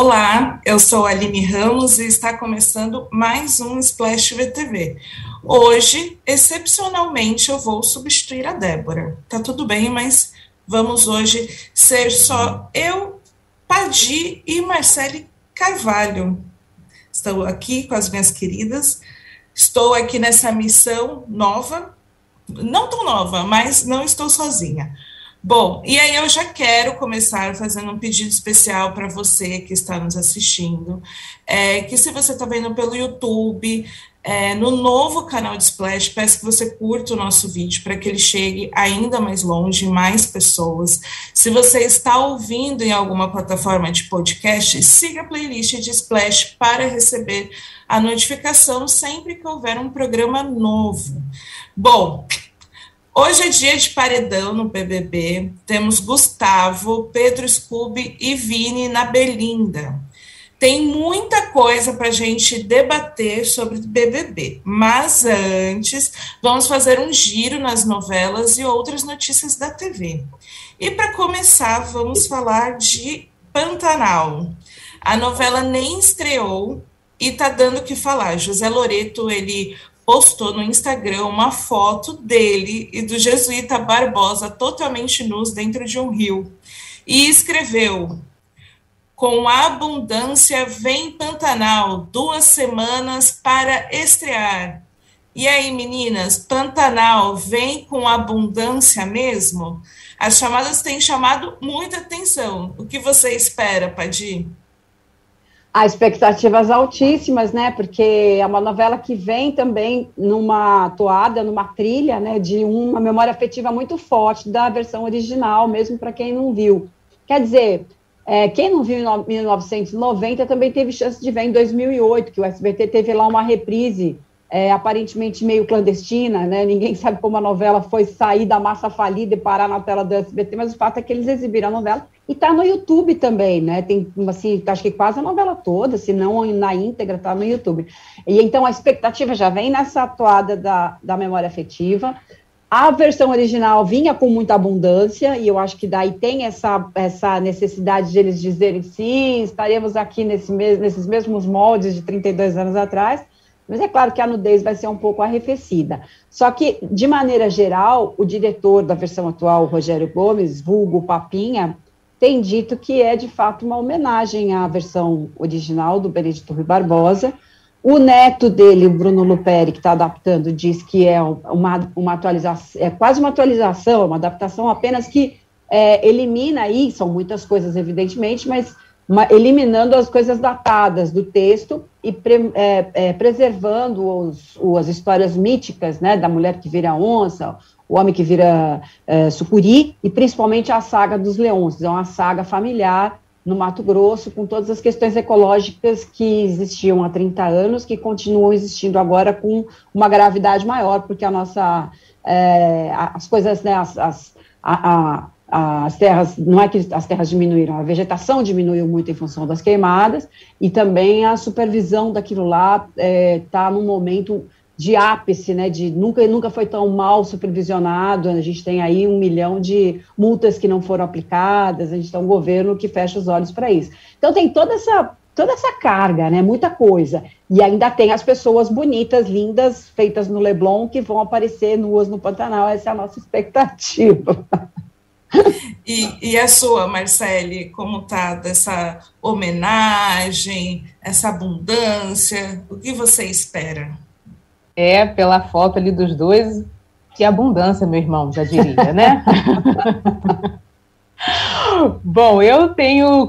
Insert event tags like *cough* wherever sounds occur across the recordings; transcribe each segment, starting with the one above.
Olá, eu sou Aline Ramos e está começando mais um Splash VTV. Hoje, excepcionalmente, eu vou substituir a Débora. Tá tudo bem, mas vamos hoje ser só eu, Padi e Marcele Carvalho. Estou aqui com as minhas queridas. Estou aqui nessa missão nova, não tão nova, mas não estou sozinha. Bom, e aí eu já quero começar fazendo um pedido especial para você que está nos assistindo, é, que se você está vendo pelo YouTube, é, no novo canal de Splash, peço que você curta o nosso vídeo para que ele chegue ainda mais longe, mais pessoas. Se você está ouvindo em alguma plataforma de podcast, siga a playlist de Splash para receber a notificação sempre que houver um programa novo. Bom, Hoje é dia de paredão no BBB. Temos Gustavo, Pedro Scooby e Vini na Belinda. Tem muita coisa para a gente debater sobre BBB, mas antes vamos fazer um giro nas novelas e outras notícias da TV. E para começar, vamos falar de Pantanal. A novela nem estreou e tá dando o que falar. José Loreto, ele postou no Instagram uma foto dele e do jesuíta Barbosa totalmente nus dentro de um rio. E escreveu: Com abundância vem Pantanal, duas semanas para estrear. E aí, meninas, Pantanal vem com abundância mesmo? As chamadas têm chamado muita atenção. O que você espera, Padir? Há expectativas altíssimas, né? Porque é uma novela que vem também numa toada, numa trilha, né? De uma memória afetiva muito forte da versão original, mesmo para quem não viu. Quer dizer, é, quem não viu em 1990 também teve chance de ver em 2008, que o SBT teve lá uma reprise é, aparentemente meio clandestina, né? Ninguém *laughs* sabe como a novela foi sair da massa falida e parar na tela do SBT, mas o fato é que eles exibiram a novela e está no YouTube também, né? Tem assim, acho que quase a novela toda, se não na íntegra, está no YouTube. E então a expectativa já vem nessa atuada da, da memória afetiva. A versão original vinha com muita abundância, e eu acho que daí tem essa, essa necessidade de eles dizerem sim, estaremos aqui nesse nesses mesmos moldes de 32 anos atrás mas é claro que a nudez vai ser um pouco arrefecida. Só que, de maneira geral, o diretor da versão atual, Rogério Gomes, vulgo Papinha, tem dito que é de fato uma homenagem à versão original do Benedito Rui Barbosa. O neto dele, o Bruno Luperi, que está adaptando, diz que é uma, uma atualização, é quase uma atualização, uma adaptação apenas que é, elimina aí, são muitas coisas, evidentemente, mas uma, eliminando as coisas datadas do texto e pre, é, é, preservando os, as histórias míticas, né, da mulher que vira onça, o homem que vira é, sucuri, e principalmente a saga dos leões, é uma saga familiar no Mato Grosso, com todas as questões ecológicas que existiam há 30 anos, que continuam existindo agora com uma gravidade maior, porque a nossa, é, as coisas, né, as, as a as terras, não é que as terras diminuíram, a vegetação diminuiu muito em função das queimadas, e também a supervisão daquilo lá está é, tá num momento de ápice, né, de nunca, nunca foi tão mal supervisionado, a gente tem aí um milhão de multas que não foram aplicadas, a gente tem um governo que fecha os olhos para isso. Então tem toda essa, toda essa carga, né, muita coisa, e ainda tem as pessoas bonitas, lindas, feitas no Leblon, que vão aparecer nuas no Pantanal, essa é a nossa expectativa. E, e, a sua, Marcele, como está dessa homenagem, essa abundância? O que você espera? É, pela foto ali dos dois, que abundância, meu irmão, já diria, né? *laughs* Bom, eu tenho,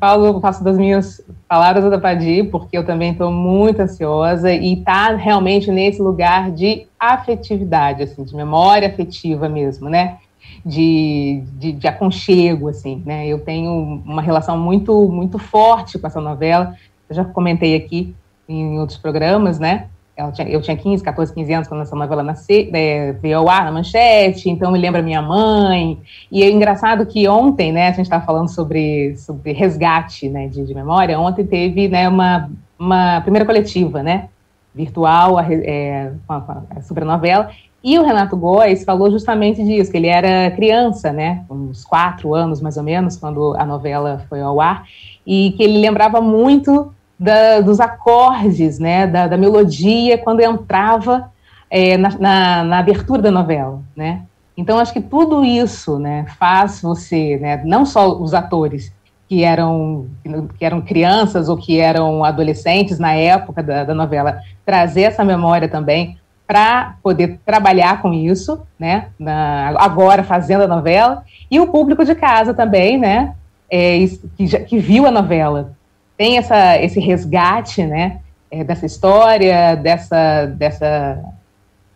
Paulo, faço das minhas palavras da Padi, porque eu também estou muito ansiosa e está realmente nesse lugar de afetividade, assim, de memória afetiva mesmo, né? De, de, de, aconchego, assim, né? Eu tenho uma relação muito, muito forte com essa novela. Eu já comentei aqui em outros programas, né? Eu tinha, eu tinha 15, 14, 15 anos quando essa novela nasceu, é, veio ao ar na manchete, então me lembra minha mãe. E é engraçado que ontem, né, a gente estava falando sobre, sobre resgate né, de, de memória, ontem teve né, uma, uma primeira coletiva, né? Virtual, é, a novela, E o Renato Góes falou justamente disso, que ele era criança, né, uns quatro anos mais ou menos, quando a novela foi ao ar, e que ele lembrava muito da, dos acordes, né, da, da, melodia quando entrava é, na, na, na, abertura da novela, né. Então acho que tudo isso, né, faz você, né, não só os atores que eram que eram crianças ou que eram adolescentes na época da, da novela, trazer essa memória também para poder trabalhar com isso, né, na, agora fazendo a novela, e o público de casa também, né, é, que, já, que viu a novela, tem essa, esse resgate, né, é, dessa história, dessa, dessa,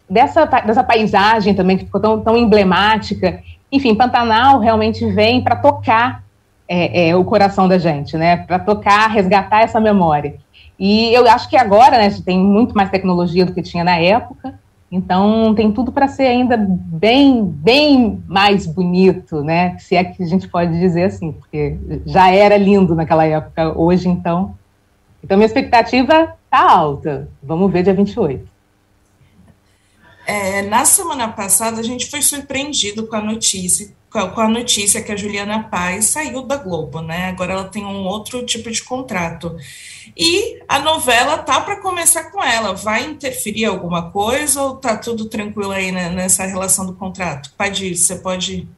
dessa, dessa paisagem também que ficou tão, tão emblemática. Enfim, Pantanal realmente vem para tocar é, é, o coração da gente, né, para tocar, resgatar essa memória. E eu acho que agora, né, tem muito mais tecnologia do que tinha na época, então tem tudo para ser ainda bem, bem mais bonito, né? Se é que a gente pode dizer assim, porque já era lindo naquela época, hoje então. Então minha expectativa tá alta. Vamos ver dia 28. É, na semana passada a gente foi surpreendido com a notícia com a notícia que a Juliana Paz saiu da Globo, né? Agora ela tem um outro tipo de contrato. E a novela tá para começar com ela. Vai interferir alguma coisa ou tá tudo tranquilo aí né, nessa relação do contrato? Padir, você pode.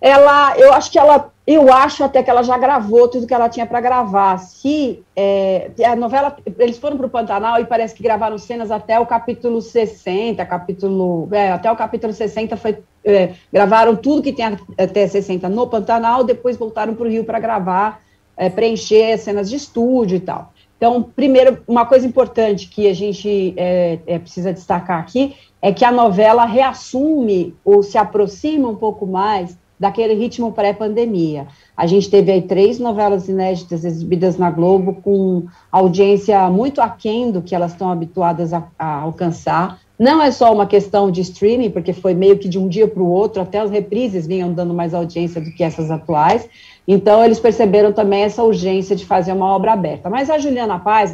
Ela, eu acho que ela, eu acho até que ela já gravou tudo que ela tinha para gravar. Se é, a novela, eles foram para o Pantanal e parece que gravaram cenas até o capítulo 60, capítulo, é, até o capítulo 60 foi é, gravaram tudo que tem até 60 no Pantanal, depois voltaram para o Rio para gravar, é, preencher cenas de estúdio e tal. Então, primeiro, uma coisa importante que a gente é, é, precisa destacar aqui é que a novela reassume ou se aproxima um pouco mais daquele ritmo pré-pandemia. A gente teve aí três novelas inéditas exibidas na Globo com audiência muito aquém do que elas estão habituadas a, a alcançar. Não é só uma questão de streaming, porque foi meio que de um dia para o outro, até as reprises vinham dando mais audiência do que essas atuais, então, eles perceberam também essa urgência de fazer uma obra aberta. Mas a Juliana Paz,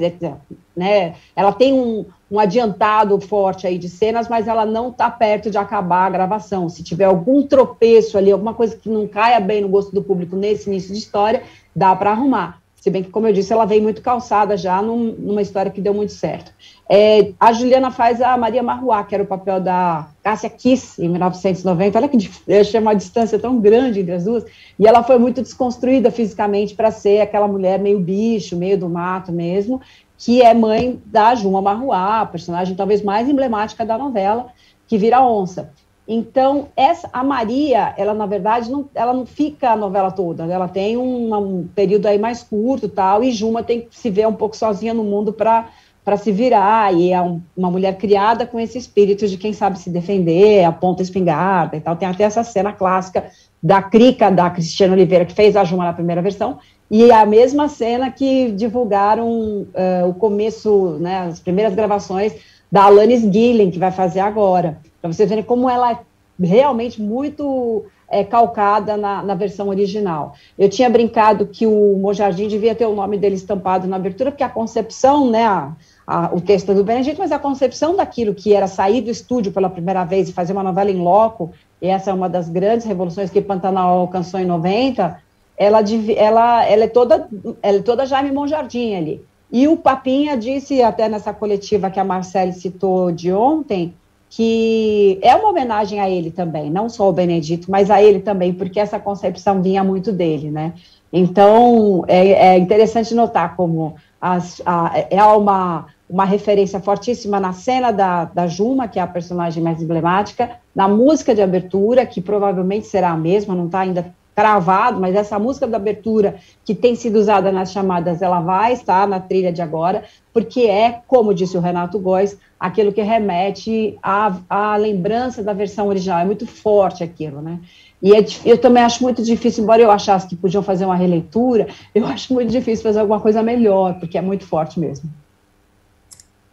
né, ela tem um, um adiantado forte aí de cenas, mas ela não está perto de acabar a gravação. Se tiver algum tropeço ali, alguma coisa que não caia bem no gosto do público nesse início de história, dá para arrumar. Se bem que, como eu disse, ela vem muito calçada já num, numa história que deu muito certo. É, a Juliana faz a Maria Marruá, que era o papel da Cássia Kiss, em 1990. Olha que eu achei uma distância tão grande entre as duas. E ela foi muito desconstruída fisicamente para ser aquela mulher meio bicho, meio do mato mesmo, que é mãe da Juma Marruá, personagem talvez mais emblemática da novela, que vira onça. Então, essa, a Maria, ela na verdade não, ela não fica a novela toda, ela tem um, um período aí mais curto tal, e Juma tem que se ver um pouco sozinha no mundo para para se virar, e é um, uma mulher criada com esse espírito de quem sabe se defender, aponta espingarda e tal. Tem até essa cena clássica da crica da Cristiana Oliveira, que fez a Juma na primeira versão, e a mesma cena que divulgaram uh, o começo, né, as primeiras gravações da Alanis Gillen, que vai fazer agora para vocês verem como ela é realmente muito é, calcada na, na, versão original. Eu tinha brincado que o Mojardim devia ter o nome dele estampado na abertura, porque a concepção, né, a, a, o texto do Benedito, mas a concepção daquilo que era sair do estúdio pela primeira vez e fazer uma novela em loco, e essa é uma das grandes revoluções que Pantanal alcançou em 90, ela, ela, ela, é, toda, ela é toda Jaime Monjardim ali. E o Papinha disse até nessa coletiva que a Marcele citou de ontem, que é uma homenagem a ele também, não só o Benedito, mas a ele também, porque essa concepção vinha muito dele, né? Então, é, é interessante notar como as, a, é uma, uma referência fortíssima na cena da, da Juma, que é a personagem mais emblemática, na música de abertura, que provavelmente será a mesma, não está ainda cravado, mas essa música da abertura que tem sido usada nas chamadas, ela vai estar na trilha de agora, porque é, como disse o Renato Góes, aquilo que remete à, à lembrança da versão original, é muito forte aquilo, né? E é, eu também acho muito difícil, embora eu achasse que podiam fazer uma releitura, eu acho muito difícil fazer alguma coisa melhor, porque é muito forte mesmo.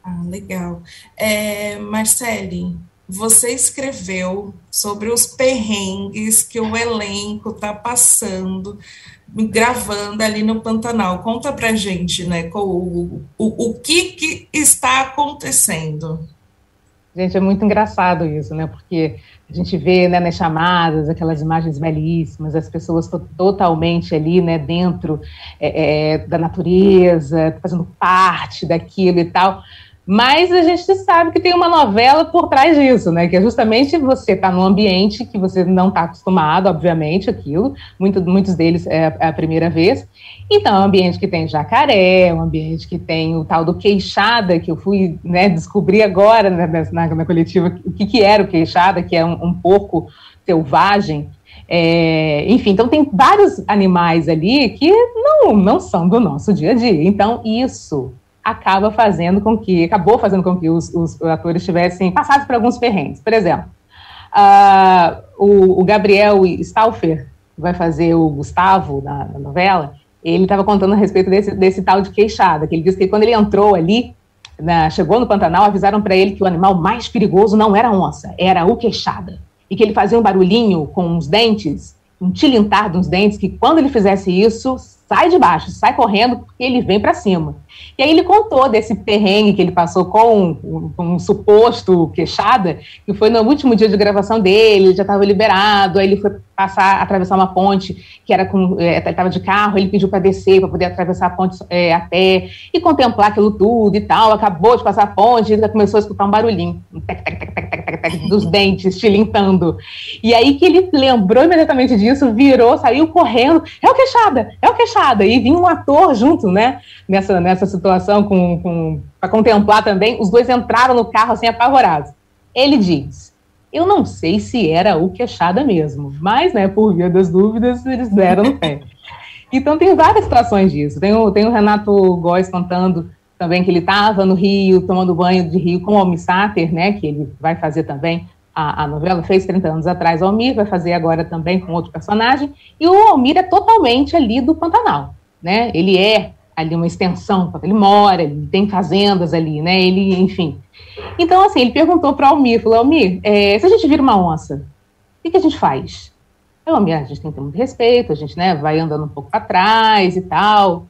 Ah, legal. É, Marcele, você escreveu sobre os perrengues que o elenco está passando, gravando ali no Pantanal. Conta pra gente, né, o, o, o que, que está acontecendo. Gente, é muito engraçado isso, né? Porque a gente vê né, nas chamadas aquelas imagens belíssimas, as pessoas totalmente ali, né, dentro é, é, da natureza, fazendo parte daquilo e tal. Mas a gente sabe que tem uma novela por trás disso, né? Que é justamente você estar tá num ambiente que você não está acostumado, obviamente, aquilo. Muito, muitos deles é, é a primeira vez. Então, é um ambiente que tem jacaré, um ambiente que tem o tal do queixada, que eu fui né, descobrir agora né, na, na, coletiva o que, que era o queixada, que é um, um porco selvagem. É, enfim, então tem vários animais ali que não, não são do nosso dia a dia. Então, isso acaba fazendo com que, acabou fazendo com que os, os atores tivessem passado por alguns perrengues. Por exemplo, uh, o, o, Gabriel Stauffer, que vai fazer o Gustavo na, na novela, ele estava contando a respeito desse, desse tal de queixada, que ele disse que quando ele entrou ali, na, chegou no Pantanal, avisaram para ele que o animal mais perigoso não era a onça, era o queixada. E que ele fazia um barulhinho com os dentes, um tilintar dos dentes, que quando ele fizesse isso, sai de baixo, sai correndo, porque ele vem para cima. E aí ele contou desse perrengue que ele passou com um, um, suposto queixada, que foi no último dia de gravação dele, ele já estava liberado, aí ele foi passar, atravessar uma ponte que era com, é, ele estava de carro, ele pediu para descer, para poder atravessar a ponte é, a pé e contemplar aquilo tudo e tal, acabou de passar a ponte, ele começou a escutar um barulhinho, um tec, tec, tec, tec, tec, tec, tec, dos *laughs* dentes, tilintando. E aí que ele lembrou imediatamente disso, virou, saiu correndo, é o queixada, é o queixada, e vinha um ator junto, né, nessa, nessa situação com, com para contemplar também, os dois entraram no carro assim apavorados. Ele diz: Eu não sei se era o queixada mesmo, mas, né, por via das dúvidas, eles deram no pé. *laughs* Então tem várias situações disso. Tem o, tem o Renato Góes contando também que ele estava no Rio, tomando banho de Rio com o Almir Sater, né, que ele vai fazer também a, a, novela, fez 30 anos atrás o Almir, vai fazer agora também com outro personagem, e o Almir é totalmente ali do Pantanal, né, ele é ali uma extensão, ele mora, ele tem fazendas ali, né? Ele, enfim. Então, assim, ele perguntou para Almir, falou, Almir, é, se a gente vira uma onça, o que, que a gente faz? Eu, Almir, a gente tem que ter muito respeito, a gente, né, vai andando um pouco para trás e tal.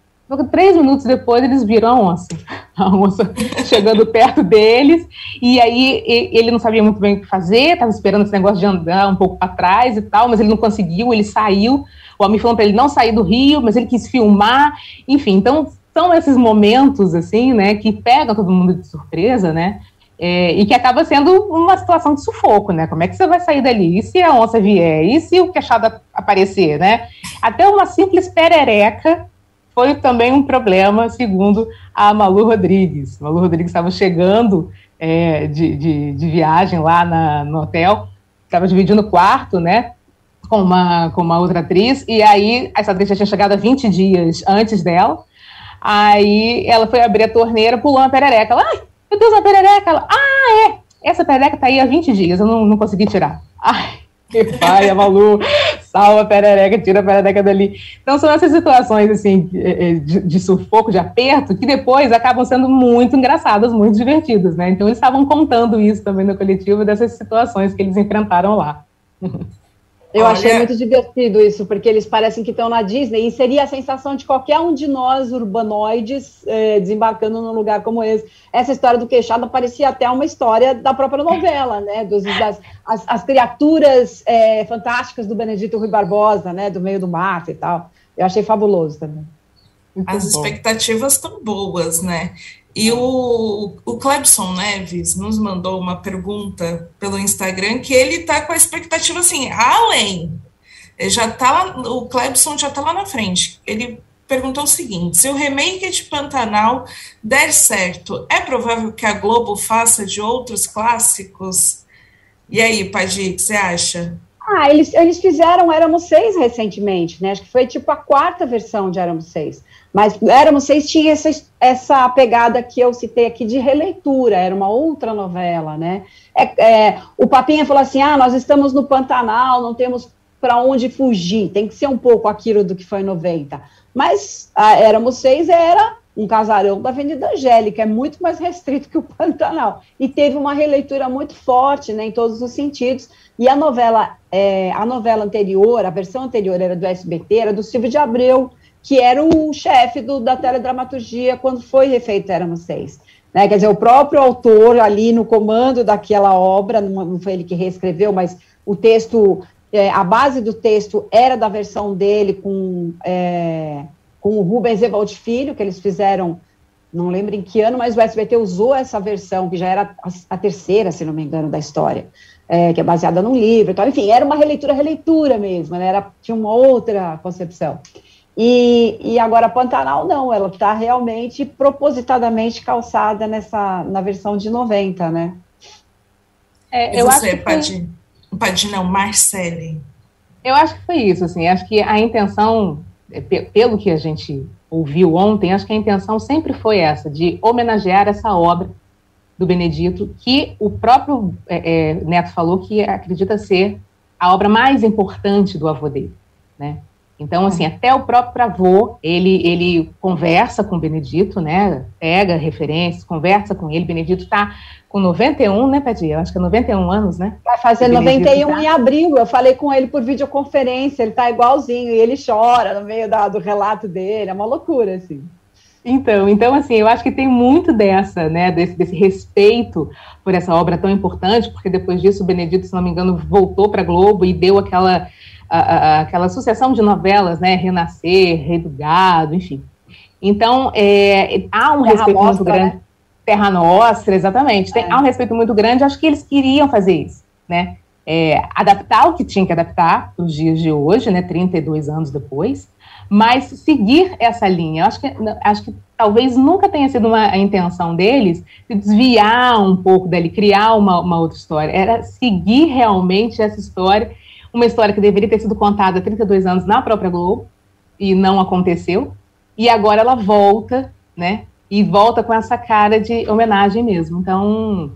Três minutos depois, eles viram a onça. *laughs* A onça chegando perto deles. E aí, ele não sabia muito bem o que fazer, estava esperando esse negócio de andar um pouco para trás e tal, mas ele não conseguiu, ele saiu o homem falou para ele não sair do Rio, mas ele quis filmar, enfim, então são esses momentos, assim, né, que pegam todo mundo de surpresa, né, é, e que acaba sendo uma situação de sufoco, né, como é que você vai sair dali? E se a onça vier? E se o queixado aparecer, né? Até uma simples perereca foi também um problema, segundo a Malu Rodrigues. Malu Rodrigues estava chegando é, de, de, de, viagem lá na, no hotel, estava dividindo quarto, né? Com uma, com uma outra atriz, e aí essa atriz já tinha chegado há 20 dias antes dela. Aí ela foi abrir a torneira, pulou uma perereca. Ela, ai, meu Deus, uma perereca. Ela, ah, é, essa perereca tá aí há 20 dias, eu não, não consegui tirar. Ai, que pai, a Malu, salva a perereca, tira a perereca dali. Então são essas situações, assim, de, de, sufoco, de aperto, que depois acabam sendo muito engraçadas, muito divertidas, né? Então eles estavam contando isso também no coletivo, dessas situações que eles enfrentaram lá. *laughs* Eu Olha... achei muito divertido isso, porque eles parecem que estão na Disney, e seria a sensação de qualquer um de nós, urbanoides, é, desembarcando num lugar como esse. Essa história do queixada parecia até uma história da própria novela, né? Dos, das, as, as criaturas é, fantásticas do Benedito Rui Barbosa, né? Do meio do mato e tal. Eu achei fabuloso também. Muito as bom. expectativas estão boas, né? E o, o Clebson Neves nos mandou uma pergunta pelo Instagram que ele está com a expectativa assim, além. Já tá lá, o Clebson já está lá na frente. Ele perguntou o seguinte: se o remake de Pantanal der certo, é provável que a Globo faça de outros clássicos? E aí, Padir, o que você acha? Ah, eles, eles fizeram Éramos Seis recentemente, né? Acho que foi tipo a quarta versão de Éramos Seis. Mas Éramos Seis tinha essa, essa pegada que eu citei aqui de releitura, era uma outra novela, né? É, é, o Papinha falou assim: ah, nós estamos no Pantanal, não temos para onde fugir, tem que ser um pouco aquilo do que foi em 90. Mas a Éramos Seis era um casarão da Avenida Angélica, é muito mais restrito que o Pantanal. E teve uma releitura muito forte, né, em todos os sentidos. E a novela, é, a novela anterior, a versão anterior era do SBT, era do Silvio de Abreu, que era o chefe do, da teledramaturgia quando foi refeito Éramos Seis. Né? Quer dizer, o próprio autor ali no comando daquela obra, não foi ele que reescreveu, mas o texto, é, a base do texto era da versão dele com, é, com o Rubens Evald Filho, que eles fizeram, não lembro em que ano, mas o SBT usou essa versão, que já era a, a terceira, se não me engano, da história, é, que é baseada num livro. Então, enfim, era uma releitura, releitura mesmo, né? era, tinha uma outra concepção. E, e agora Pantanal não, ela está realmente propositadamente calçada nessa na versão de 90, né? É, e eu você, acho que Padi, Padi não, Marcele. Eu acho que foi isso, assim, acho que a intenção, pelo que a gente ouviu ontem, acho que a intenção sempre foi essa, de homenagear essa obra do Benedito, que o próprio é, é, Neto falou que acredita ser a obra mais importante do avô dele, né? Então, assim, uhum. até o próprio avô, ele, ele conversa com o Benedito, né? Pega referências, conversa com ele. Benedito está com 91, né, Padia? Eu acho que é 91 anos, né? Vai fazer 91 tá... em abril. Eu falei com ele por videoconferência, ele tá igualzinho, e ele chora no meio da, do relato dele. É uma loucura, assim. Então, então, assim, eu acho que tem muito dessa, né, desse, desse respeito por essa obra tão importante, porque depois disso o Benedito, se não me engano, voltou para Globo e deu aquela a, a, aquela sucessão de novelas, né? Renascer, Rei do Gado, enfim. Então, é, há um Terra respeito muito grande. Né? Terra Nostra, exatamente. Tem, é. Há um respeito muito grande, acho que eles queriam fazer isso, né? É, adaptar o que tinha que adaptar para os dias de hoje, né? 32 anos depois, mas seguir essa linha. Acho que, acho que talvez nunca tenha sido uma, a intenção deles de desviar um pouco dele, criar uma, uma outra história. Era seguir realmente essa história uma história que deveria ter sido contada há 32 anos na própria Globo e não aconteceu. E agora ela volta, né? E volta com essa cara de homenagem mesmo. Então,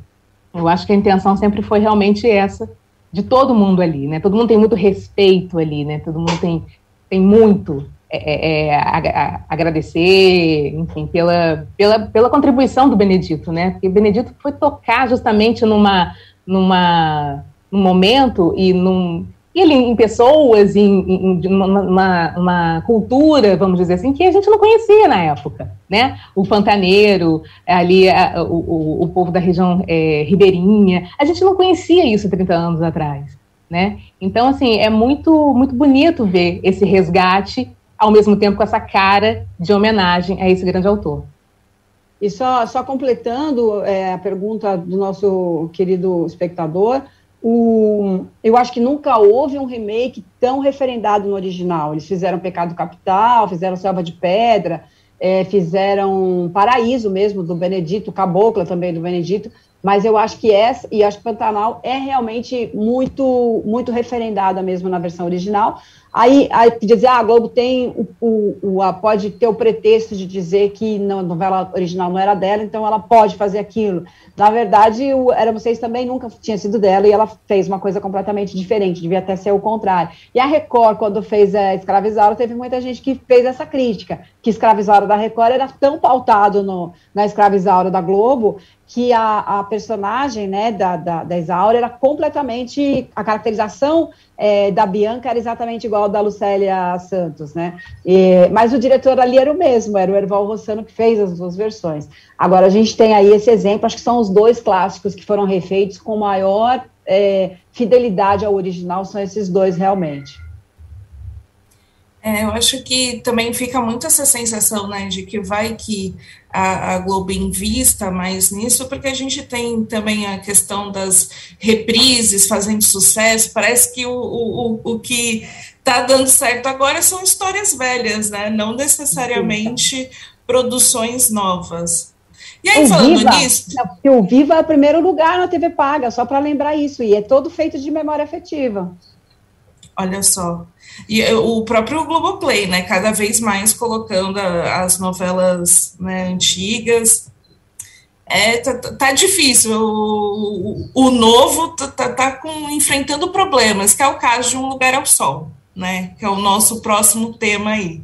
eu acho que a intenção sempre foi realmente essa de todo mundo ali, né? Todo mundo tem muito respeito ali, né? Todo mundo tem, tem muito é, é, é a, a, agradecer, enfim, pela, pela, pela contribuição do Benedito, né? Porque Benedito foi tocar justamente numa, numa, num momento e num, e ele em pessoas, em, em uma, uma, cultura, vamos dizer assim, que a gente não conhecia na época, né? O pantaneiro, ali a, o, o, povo da região é, ribeirinha, a gente não conhecia isso 30 anos atrás, né? Então, assim, é muito, muito bonito ver esse resgate, ao mesmo tempo com essa cara de homenagem a esse grande autor. E só, só completando é, a pergunta do nosso querido espectador, o, eu acho que nunca houve um remake tão referendado no original. Eles fizeram Pecado Capital, fizeram Selva de Pedra, é, fizeram Paraíso mesmo, do Benedito, Cabocla também do Benedito, mas eu acho que essa, e acho que Pantanal é realmente muito, muito referendada mesmo na versão original, Aí, aí dizer, ah, a Globo tem o, o, o pode ter o pretexto de dizer que não, a novela original não era dela, então ela pode fazer aquilo. Na verdade, o Era Vocês também nunca tinha sido dela e ela fez uma coisa completamente diferente, devia até ser o contrário. E a Record, quando fez a Escravizaura, teve muita gente que fez essa crítica, que Escravizaura da Record era tão pautado no, na Escravizaura da Globo que a, a personagem né, da, da, da Isaura era completamente. A caracterização é, da Bianca era exatamente igual ao da Lucélia Santos, né? E, mas o diretor ali era o mesmo, era o Erval Rossano que fez as duas versões. Agora a gente tem aí esse exemplo, acho que são os dois clássicos que foram refeitos com maior é, fidelidade ao original, são esses dois realmente. É, eu acho que também fica muito essa sensação, né, de que vai que a, a, Globo invista mais nisso, porque a gente tem também a questão das reprises fazendo sucesso, parece que o, o, o que está dando certo agora são histórias velhas, né, não necessariamente produções novas. E aí, o falando Viva, nisso... O Viva é o primeiro lugar na TV Paga, só para lembrar isso, e é todo feito de memória afetiva. Olha só. E eh, o próprio Globoplay, né? Cada vez mais colocando as novelas né, antigas. É, tá, tá, tá difícil. O, o, o novo tá, tá, tá, com, enfrentando problemas, que é o caso de Um Lugar ao Sol, né? Que é o nosso próximo tema aí.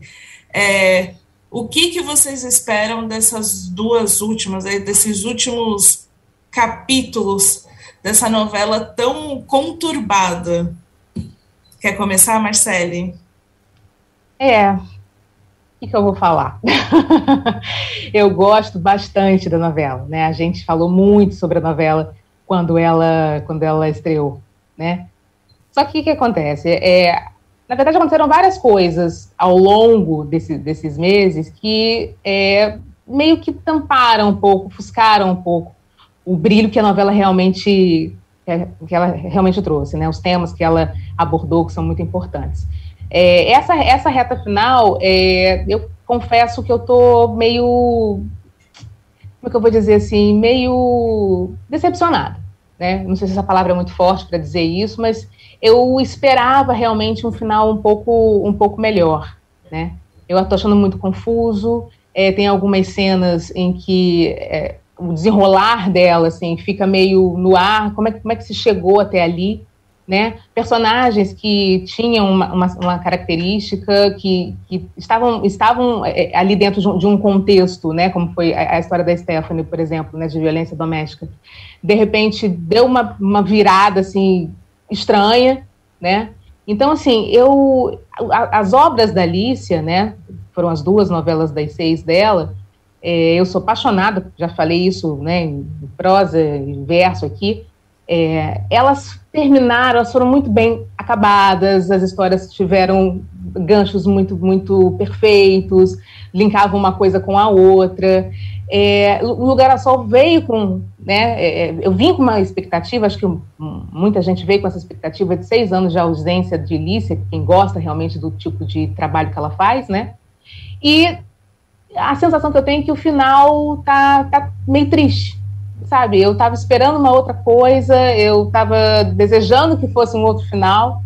É, o que, que vocês esperam dessas duas últimas, desses últimos capítulos dessa novela tão conturbada? Quer começar, Marcele? É. o que, que eu vou falar? *laughs* eu gosto bastante da novela, né? A gente falou muito sobre a novela quando ela, quando ela estreou, né? Só que o que acontece? É, na verdade, aconteceram várias coisas ao longo desse, desses meses que é, meio que tamparam um pouco, fuscaram um pouco o brilho que a novela realmente que ela realmente trouxe, né? Os temas que ela abordou que são muito importantes. É, essa, essa reta final, é, eu confesso que eu tô meio. Como é que eu vou dizer assim? Meio decepcionada. Né? Não sei se essa palavra é muito forte para dizer isso, mas eu esperava realmente um final um pouco, um pouco melhor. Né? Eu estou achando muito confuso. É, tem algumas cenas em que é, o desenrolar dela assim, fica meio no ar. Como é, como é que se chegou até ali? né? Personagens que tinham uma, uma, uma característica, que, que, estavam, estavam é, ali dentro de um, de um, contexto, né? Como foi a, a, história da Stephanie, por exemplo, né? De violência doméstica. De repente, deu uma, uma virada, assim, estranha, né? Então, assim, eu... A, as obras da Alicia, né? Foram as duas novelas das seis dela, é, eu sou apaixonada, já falei isso, né? Em prosa e verso aqui, é, elas terminaram, elas foram muito bem acabadas, as histórias tiveram ganchos muito, muito perfeitos, linkavam uma coisa com a outra. É, o Lugar a Sol veio com, né, é, eu vim com uma expectativa, acho que muita gente veio com essa expectativa de seis anos de ausência de Lícia, quem gosta realmente do tipo de trabalho que ela faz, né, e a sensação que eu tenho é que o final tá, tá meio triste, sabe? Eu estava esperando uma outra coisa, eu estava desejando que fosse um outro final,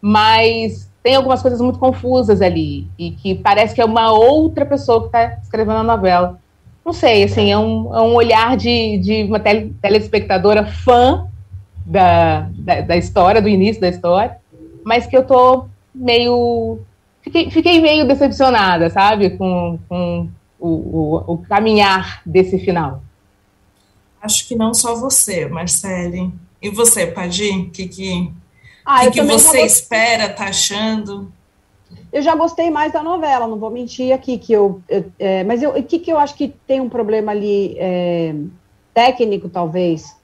mas tem algumas coisas muito confusas ali e que parece que é uma outra pessoa que está escrevendo a novela. Não sei, assim, é um, é um olhar de, de uma tele, telespectadora fã da, da, da, história, do início da história, mas que eu tô meio. Fiquei, fiquei meio decepcionada, sabe, com, com o, o, o caminhar desse final. Acho que não só você, Marcele. E você, Padim? O que, que, ah, que, que você espera, tá achando? Eu já gostei mais da novela, não vou mentir aqui que eu, eu é, mas o que, que eu acho que tem um problema ali é, técnico, talvez.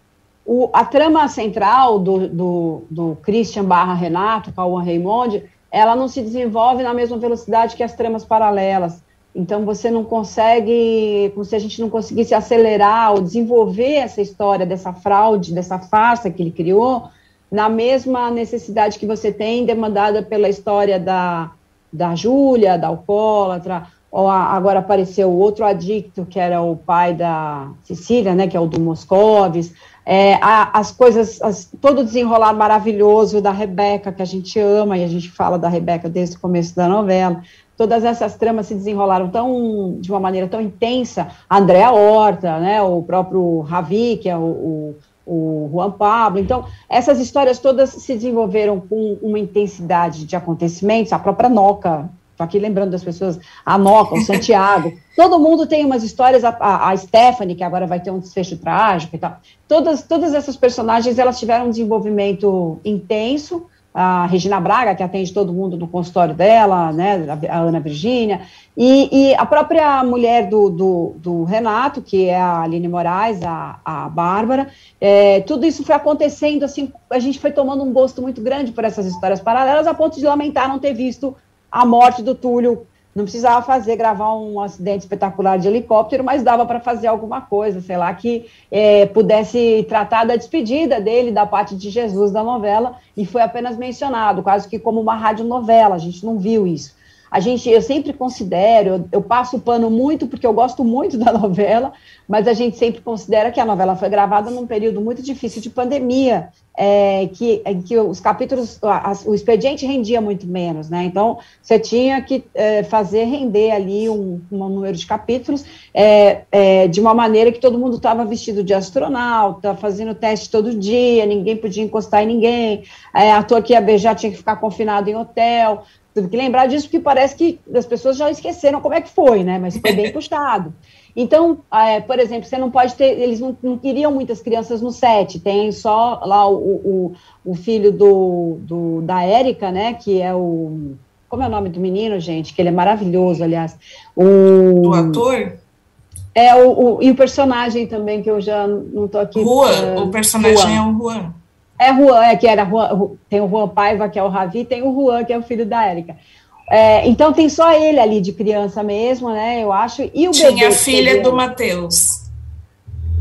O, a trama central do, do, do Christian barra Renato, Cauã Raymond, ela não se desenvolve na mesma velocidade que as tramas paralelas. Então você não consegue, como se a gente não conseguisse acelerar ou desenvolver essa história dessa fraude, dessa farsa que ele criou, na mesma necessidade que você tem demandada pela história da, da Júlia, da alcoólatra, agora apareceu outro adicto, que era o pai da Cecília, né, que é o do Moscovis, é, as coisas, as, todo o desenrolar maravilhoso da Rebeca, que a gente ama, e a gente fala da Rebeca desde o começo da novela, todas essas tramas se desenrolaram tão de uma maneira tão intensa. A Andréa Horta, né, o próprio Ravi, que é o, o, o Juan Pablo. Então, essas histórias todas se desenvolveram com uma intensidade de acontecimentos. A própria Noca, estou aqui lembrando das pessoas, a Noca, o Santiago. *laughs* Todo mundo tem umas histórias, a, a, a, Stephanie, que agora vai ter um desfecho trágico e tal. Todas, todas essas personagens, elas tiveram um desenvolvimento intenso, a Regina Braga, que atende todo mundo no consultório dela, né, a Ana Virgínia, e, e, a própria mulher do, do, do, Renato, que é a Aline Moraes, a, a Bárbara, é, tudo isso foi acontecendo, assim, a gente foi tomando um gosto muito grande por essas histórias paralelas, a ponto de lamentar não ter visto a morte do Túlio não precisava fazer, gravar um acidente espetacular de helicóptero, mas dava para fazer alguma coisa, sei lá, que é, pudesse tratar da despedida dele, da parte de Jesus da novela, e foi apenas mencionado, quase que como uma radionovela, a gente não viu isso. A gente, eu sempre considero, eu, eu passo o pano muito porque eu gosto muito *laughs* da novela, mas a gente sempre considera que a novela foi gravada num período muito difícil de pandemia, é, que, em que os capítulos, a, o expediente rendia muito menos, né? Então, você tinha que é, fazer render ali um, um, número de capítulos é, é de uma maneira que todo mundo estava vestido de astronauta, fazendo teste todo dia, ninguém podia encostar em ninguém, é, ator que ia beijar tinha que ficar confinado em hotel. Teve que lembrar disso porque parece que as pessoas já esqueceram como é que foi, né? Mas foi bem *laughs* puxado. Então, é, por exemplo, você não pode ter, eles não, não queriam muitas crianças no set, tem só lá o, o, o filho do, do, da Érica, né, que é o, como é o nome do menino, gente? Que ele é maravilhoso, aliás. O, do ator? É, o, o, e o personagem também, que eu já não estou aqui. Juan, uh, o personagem Juan. é o Juan. É Juan, é que era Juan, tem o Juan Paiva, que é o Ravi, tem o Juan, que é o filho da Érica. É, então tem só ele ali de criança mesmo, né? Eu acho. E o Tinha bebê, a filha do Matheus.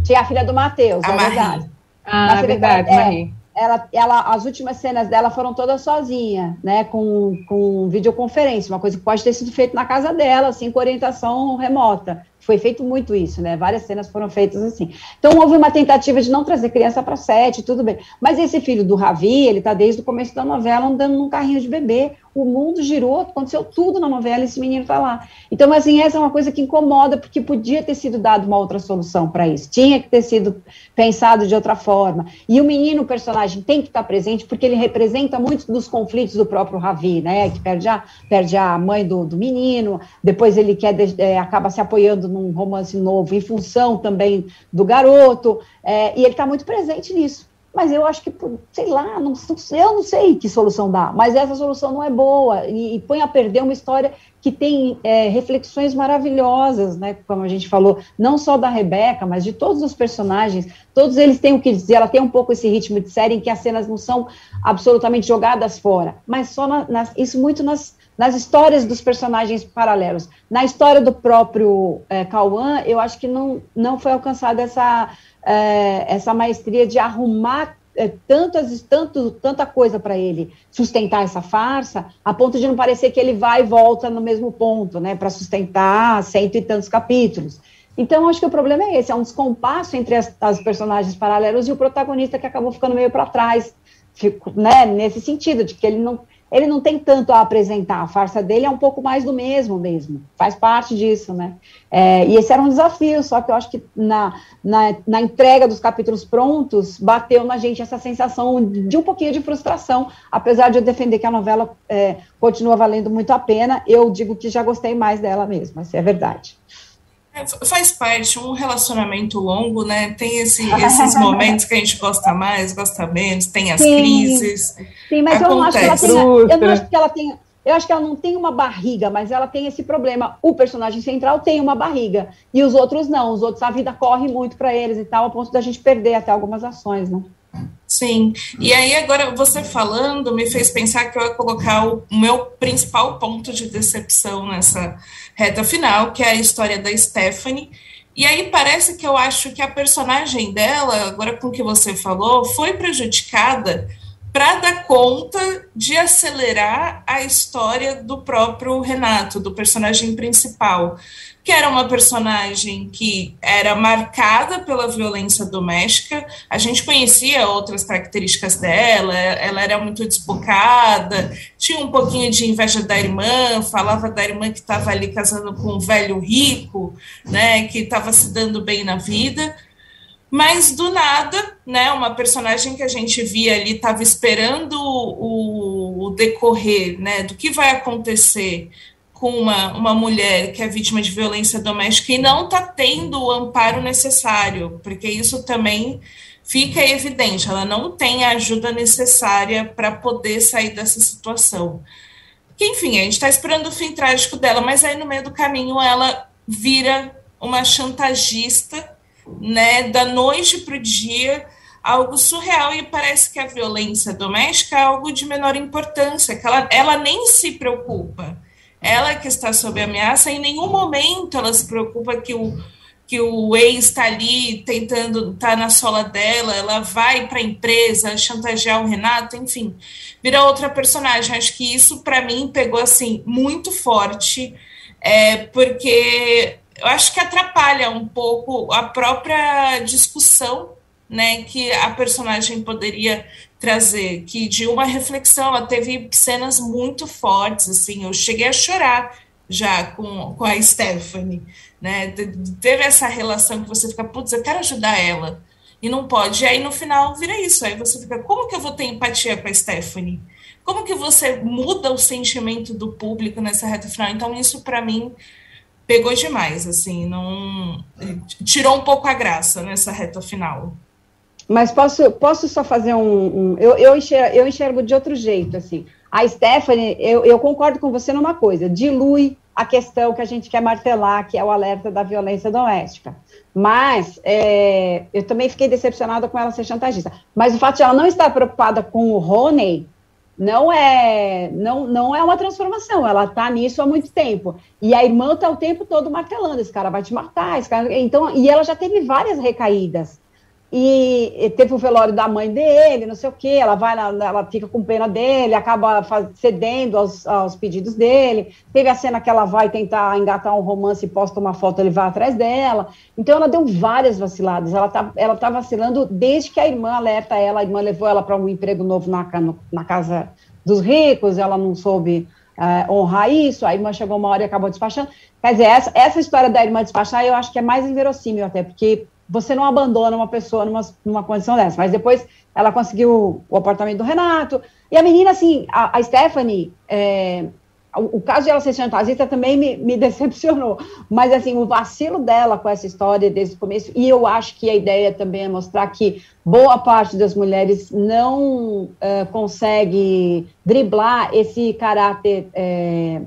Tinha a filha do Matheus, é Marie. verdade. Ah, é verdade, é, Marie ela, ela, as últimas cenas dela foram todas sozinha, né, com, com videoconferência, uma coisa que pode ter sido feita na casa dela, assim, com orientação remota. Foi feito muito isso, né? Várias cenas foram feitas assim. Então houve uma tentativa de não trazer criança para sete, tudo bem. Mas esse filho do Ravi, ele está desde o começo da novela andando num carrinho de bebê. O mundo girou, aconteceu tudo na novela, esse menino está lá. Então, assim, essa é uma coisa que incomoda, porque podia ter sido dado uma outra solução para isso. Tinha que ter sido pensado de outra forma. E o menino, o personagem, tem que estar tá presente, porque ele representa muitos dos conflitos do próprio Ravi, né? Que perde a, perde a mãe do, do menino, depois ele quer, é, acaba se apoiando num romance novo em função também do garoto, é, e ele está muito presente nisso. Mas eu acho que, sei lá, não, eu não sei que solução dá, mas essa solução não é boa e, e põe a perder uma história que tem é, reflexões maravilhosas, né? Como a gente falou, não só da Rebeca, mas de todos os personagens, todos eles têm o que dizer. Ela tem um pouco esse ritmo de série em que as cenas não são absolutamente jogadas fora, mas só na, isso muito nas, nas histórias dos personagens paralelos. Na história do próprio é, Cauã, eu acho que não, não foi alcançada essa, é, essa maestria de arrumar é, tantas, tanto, tanta coisa para ele sustentar essa farsa, a ponto de não parecer que ele vai e volta no mesmo ponto, né, para sustentar cento e tantos capítulos. Então, acho que o problema é esse, é um descompasso entre as, as personagens paralelos e o protagonista que acabou ficando meio para trás, fico, né, nesse sentido, de que ele não, ele não tem tanto a apresentar. A farsa dele é um pouco mais do mesmo mesmo, faz parte disso, né? É, e esse era um desafio, só que eu acho que na, na, na, entrega dos capítulos prontos, bateu na gente essa sensação de um pouquinho de frustração, apesar de eu defender que a novela é, continua valendo muito a pena, eu digo que já gostei mais dela mesmo, essa é verdade. É, faz parte, um relacionamento longo, né? Tem esse, esses *laughs* momentos que a gente gosta mais, gosta menos, tem as sim, crises. Sim, mas eu não, acho que ela tenha, eu não acho que ela tenha. Eu acho que ela não tem uma barriga, mas ela tem esse problema. O personagem central tem uma barriga e os outros não. Os outros a vida corre muito para eles e tal, a ponto da gente perder até algumas ações, né? Sim, e aí agora você falando me fez pensar que eu ia colocar o meu principal ponto de decepção nessa reta final, que é a história da Stephanie. E aí parece que eu acho que a personagem dela, agora com o que você falou, foi prejudicada para dar conta de acelerar a história do próprio Renato, do personagem principal que era uma personagem que era marcada pela violência doméstica. A gente conhecia outras características dela, ela era muito despocada, tinha um pouquinho de inveja da irmã, falava da irmã que estava ali casando com um velho rico, né, que estava se dando bem na vida. Mas do nada, né, uma personagem que a gente via ali estava esperando o, o decorrer, né, do que vai acontecer com uma, uma mulher que é vítima de violência doméstica e não está tendo o amparo necessário, porque isso também fica evidente, ela não tem a ajuda necessária para poder sair dessa situação. Que, enfim, a gente está esperando o fim trágico dela, mas aí no meio do caminho ela vira uma chantagista, né, da noite para o dia, algo surreal, e parece que a violência doméstica é algo de menor importância, que ela, ela nem se preocupa ela que está sob ameaça, em nenhum momento ela se preocupa que o, que o ex está ali tentando estar tá na sola dela, ela vai para a empresa chantagear o Renato, enfim, vira outra personagem. Acho que isso para mim pegou assim muito forte, é, porque eu acho que atrapalha um pouco a própria discussão né, que a personagem poderia trazer, que de uma reflexão, ela teve cenas muito fortes, assim, eu cheguei a chorar já com, com a Stephanie, né, teve essa relação que você fica, putz, eu quero ajudar ela, e não pode, e aí no final vira isso, aí você fica, como que eu vou ter empatia com a Stephanie? Como que você muda o sentimento do público nessa reta final? Então isso para mim pegou demais, assim, não tirou um pouco a graça nessa reta final. Mas posso, posso só fazer um. um eu, eu, enxergo, eu enxergo de outro jeito, assim. A Stephanie, eu, eu concordo com você numa coisa, dilui a questão que a gente quer martelar, que é o alerta da violência doméstica. Mas é, eu também fiquei decepcionada com ela ser chantagista. Mas o fato de ela não estar preocupada com o Rony não é não, não é uma transformação, ela está nisso há muito tempo. E a irmã está o tempo todo martelando, esse cara vai te matar, esse cara... Então, e ela já teve várias recaídas e teve o velório da mãe dele, não sei o que, ela vai, ela fica com pena dele, acaba cedendo aos, aos, pedidos dele. Teve a cena que ela vai tentar engatar um romance e posta uma foto, ele vai atrás dela. Então ela deu várias vaciladas. Ela tá, ela tá vacilando desde que a irmã alerta ela, a irmã levou ela para um emprego novo na, na casa dos ricos, ela não soube uh, honrar isso, a irmã chegou uma hora e acabou despachando. Quer dizer, essa, essa história da irmã despachar eu acho que é mais inverossímil até, porque você não abandona uma pessoa numa, numa condição dessa. Mas depois ela conseguiu o apartamento do Renato. E a menina, assim, a, a Stephanie, é, o, o, caso de ela ser chantagista também me, me, *laughs* decepcionou. Mas, assim, o vacilo dela com essa história desde o começo, e eu acho que a ideia também é mostrar que boa parte das mulheres não uh, consegue driblar esse caráter. É,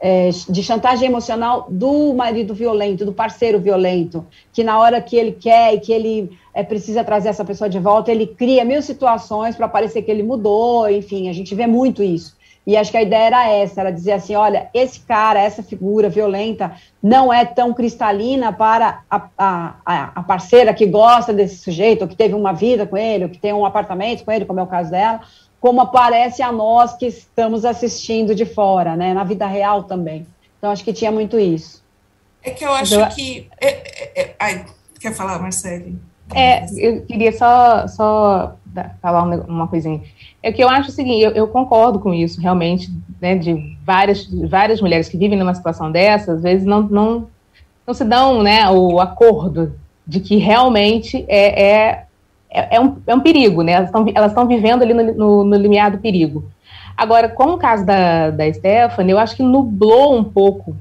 é, de chantagem emocional do marido violento, do parceiro violento, que na hora que ele quer e que ele é, precisa trazer essa pessoa de volta, ele cria mil situações para parecer que ele mudou, enfim, a gente vê muito isso. E acho que a ideia era essa, era dizer assim, olha, esse cara, essa figura violenta não é tão cristalina para a, a, a parceira que gosta desse sujeito, ou que teve uma vida com ele, ou que tem um apartamento com ele, como é o caso dela, como aparece a nós que estamos assistindo de fora, né? Na vida real também. Então, acho que tinha muito isso. É que eu acho eu... que. É, é, é... Ai, quer falar, Marcele? É, eu queria só, só falar uma coisinha. É que eu acho o seguinte, eu, eu concordo com isso, realmente, né, de várias, várias mulheres que vivem numa situação dessa, às vezes não, não, não se dão né, o acordo de que realmente é, é é, é, um, é um perigo, né? Elas estão vivendo ali no, no, no, limiar do perigo. Agora, com o caso da, da Stephanie, eu acho que nublou um pouco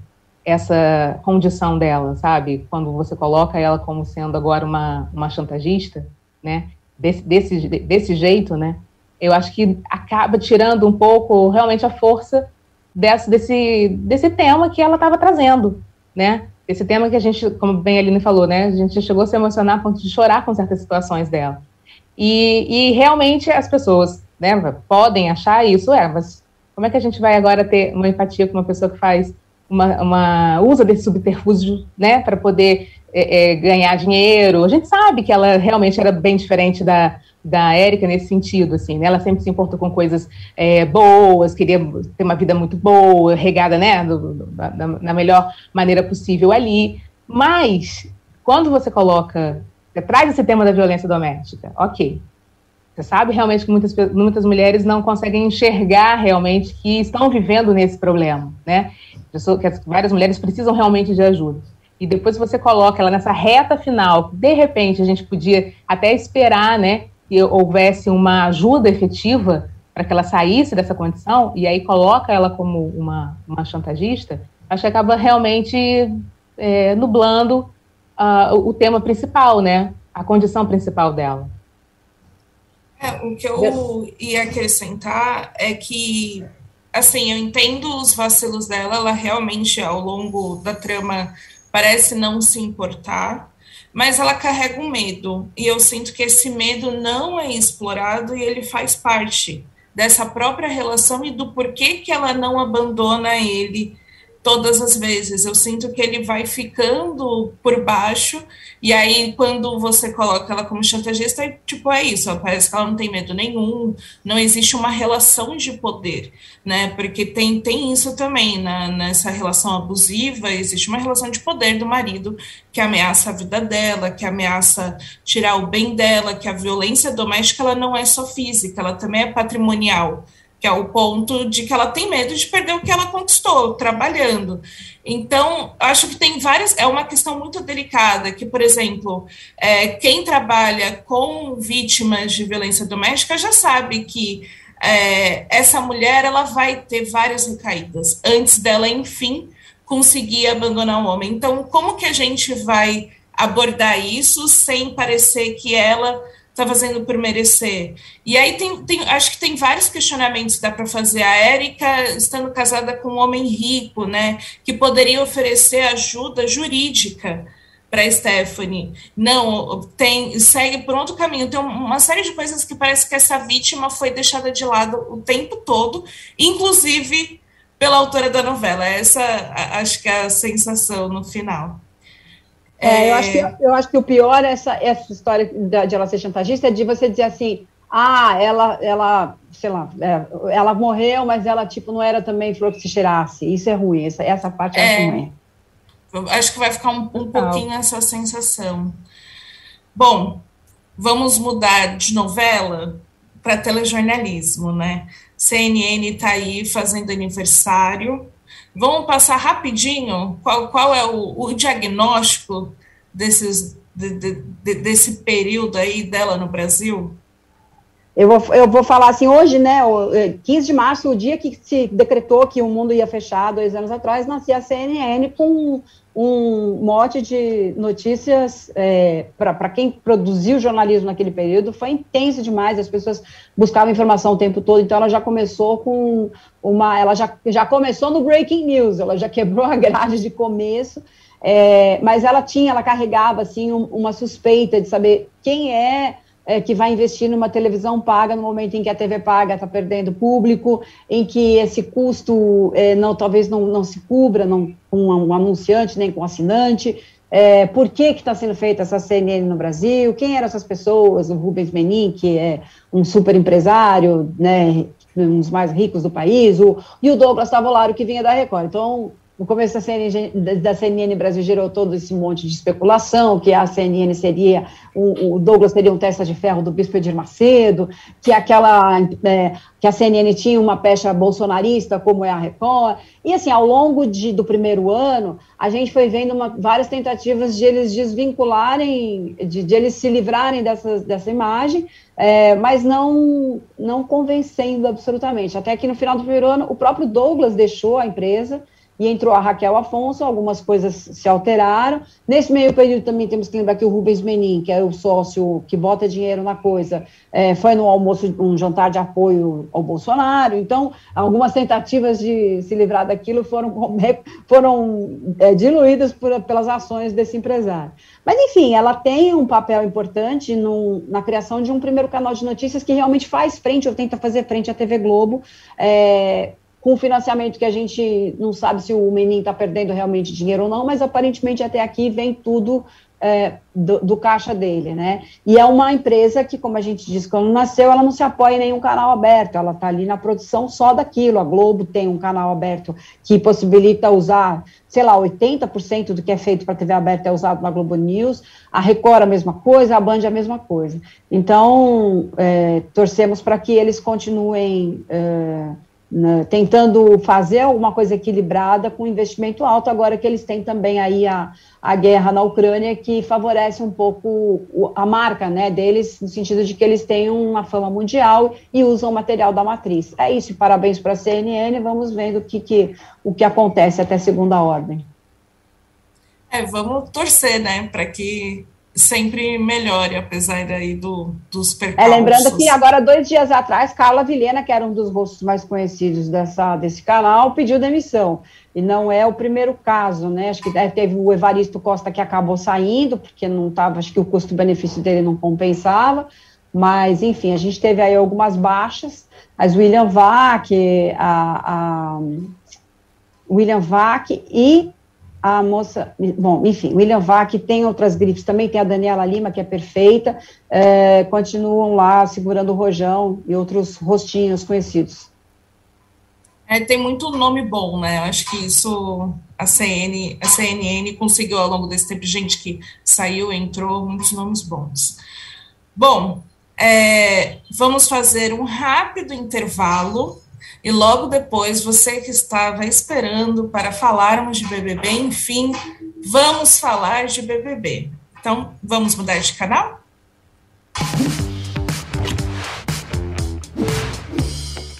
essa condição dela, sabe? Quando você coloca ela como sendo agora uma, uma chantagista, né? Desse, desse, desse jeito, né? Eu acho que acaba tirando um pouco realmente a força desse, desse, desse tema que ela estava trazendo, né? Esse tema que a gente, como bem a Aline falou, né, a gente chegou a se emocionar a ponto de chorar com certas situações dela. E, e realmente as pessoas, né, podem achar isso, é, mas como é que a gente vai agora ter uma empatia com uma pessoa que faz uma, uma usa desse subterfúgio, né, para poder é, é, ganhar dinheiro? A gente sabe que ela realmente era bem diferente da, da Érica nesse sentido, assim, né? Ela sempre se importou com coisas é, boas, queria ter uma vida muito boa, regada, né, do, do, da, melhor maneira possível ali. Mas, quando você coloca, você traz esse tema da violência doméstica, ok. Você sabe realmente que muitas, muitas mulheres não conseguem enxergar realmente que estão vivendo nesse problema, né? Várias mulheres precisam realmente de ajuda e depois você coloca ela nessa reta final, de repente a gente podia até esperar, né, que houvesse uma ajuda efetiva para que ela saísse dessa condição, e aí coloca ela como uma, uma chantagista, acho que acaba realmente é, nublando uh, o tema principal, né? A condição principal dela. É, o que eu ia acrescentar é que, assim, eu entendo os vacilos dela, ela realmente, ao longo da trama, parece não se importar, mas ela carrega um medo, e eu sinto que esse medo não é explorado e ele faz parte dessa própria relação e do porquê que ela não abandona ele todas as vezes. Eu sinto que ele vai ficando por baixo, e aí quando você coloca ela como chantagista, é, tipo, é isso, parece que ela não tem medo nenhum, não existe uma relação de poder, né? Porque tem, tem isso também na, nessa relação abusiva, existe uma relação de poder do marido que ameaça a vida dela, que ameaça tirar o bem dela, que a violência doméstica ela não é só física, ela também é patrimonial que é o ponto de que ela tem medo de perder o que ela conquistou trabalhando. Então, acho que tem várias. É uma questão muito delicada, que, por exemplo, é, quem trabalha com vítimas de violência doméstica já sabe que é, essa mulher ela vai ter várias recaídas antes dela, enfim, conseguir abandonar o homem. Então, como que a gente vai abordar isso sem parecer que ela está fazendo por merecer? E aí tem, tem, acho que tem vários questionamentos que dá para fazer. A Érica estando casada com um homem rico, né, que poderia oferecer ajuda jurídica para Stephanie. Não, tem segue por outro caminho. Tem uma série de coisas que parece que essa vítima foi deixada de lado o tempo todo, inclusive pela autora da novela. Essa acho que é a sensação no final. É, eu, acho que, eu acho que o pior essa, essa história de ela ser chantagista é de você dizer assim, ah, ela, ela sei lá, é, ela morreu, mas ela, tipo, não era também flor que se cheirasse. Isso é ruim, essa, essa parte é ruim. Acho que vai ficar um, um pouquinho essa sensação. Bom, vamos mudar de novela para telejornalismo, né? CNN está aí fazendo aniversário, Vamos passar rapidinho qual, qual é o, o diagnóstico desses, de, de, de, desse período aí dela no Brasil? Eu vou, eu vou falar assim, hoje, né, 15 é, de março, o dia que se decretou que o mundo ia fechar, dois anos atrás, nascia a CNN com um mote de notícias é, para quem produziu jornalismo naquele período foi intenso demais, as pessoas buscavam informação o tempo todo, então ela já começou com uma, ela já, já começou no breaking news, ela já quebrou a grade de começo, é, mas ela tinha, ela carregava assim um, uma suspeita de saber quem é é, que vai investir numa televisão paga no momento em que a TV paga está perdendo público, em que esse custo é, não, talvez não, não se cubra não, com um anunciante nem com um assinante. É, por que está sendo feita essa CNN no Brasil? Quem eram essas pessoas? O Rubens Menin, que é um super empresário, né, um dos mais ricos do país, o, e o Douglas Tavolaro, que vinha da Record. Então, no começo da CNN, da CNN Brasil gerou todo esse monte de especulação, que a CNN seria, o, o Douglas seria um testa de ferro do Bispo Edir Macedo, que aquela, é, que a CNN tinha uma pecha bolsonarista, como é a Record, e assim, ao longo de, do primeiro ano, a gente foi vendo uma, várias tentativas de eles desvincularem, de, de eles se livrarem dessa, dessa imagem, é, mas não, não convencendo absolutamente, até que no final do primeiro ano, o próprio Douglas deixou a empresa, e entrou a Raquel Afonso, algumas coisas se alteraram. Nesse meio período também temos que lembrar que o Rubens Menin, que é o sócio que bota dinheiro na coisa, é, foi no almoço, um jantar de apoio ao Bolsonaro. Então, algumas tentativas de se livrar daquilo foram, *laughs* foram é, diluídas por, pelas ações desse empresário. Mas, enfim, ela tem um papel importante no, na criação de um primeiro canal de notícias que realmente faz frente, ou tenta fazer frente à TV Globo. É, com financiamento que a gente não sabe se o menino está perdendo realmente dinheiro ou não, mas aparentemente até aqui vem tudo é, do, do, caixa dele, né? E é uma empresa que, como a gente disse quando nasceu, ela não se apoia em nenhum canal aberto, ela está ali na produção só daquilo. A Globo tem um canal aberto que possibilita usar, sei lá, 80% do que é feito para TV aberta é usado na Globo News, a Record a mesma coisa, a Band a mesma coisa. Então, é, torcemos para que eles continuem. É, né, tentando fazer alguma coisa equilibrada com investimento alto, agora que eles têm também aí a, a guerra na Ucrânia, que favorece um pouco a marca né, deles, no sentido de que eles têm uma fama mundial e usam material da matriz. É isso, parabéns para a CNN, vamos vendo o que, que, o que acontece até segunda ordem. É, vamos torcer, né, para que sempre melhore, apesar aí do, dos percalços. É, lembrando que agora, dois dias atrás, Carla Vilhena, que era um dos rostos mais conhecidos dessa, desse canal, pediu demissão. E não é o primeiro caso, né? Acho que teve o Evaristo Costa que acabou saindo, porque não estava, acho que o custo-benefício dele não compensava. Mas, enfim, a gente teve aí algumas baixas. As William Vac, a, a William Vac e a moça, bom, enfim, William Vac tem outras grifes também, tem a Daniela Lima, que é perfeita, é, continuam lá segurando o rojão e outros rostinhos conhecidos. É, tem muito nome bom, né? Acho que isso a, CN, a CNN conseguiu ao longo desse tempo, gente que saiu, entrou, muitos nomes bons. Bom, é, vamos fazer um rápido intervalo e logo depois, você que estava esperando para falarmos de BBB, enfim, vamos falar de BBB. Então, vamos mudar de canal?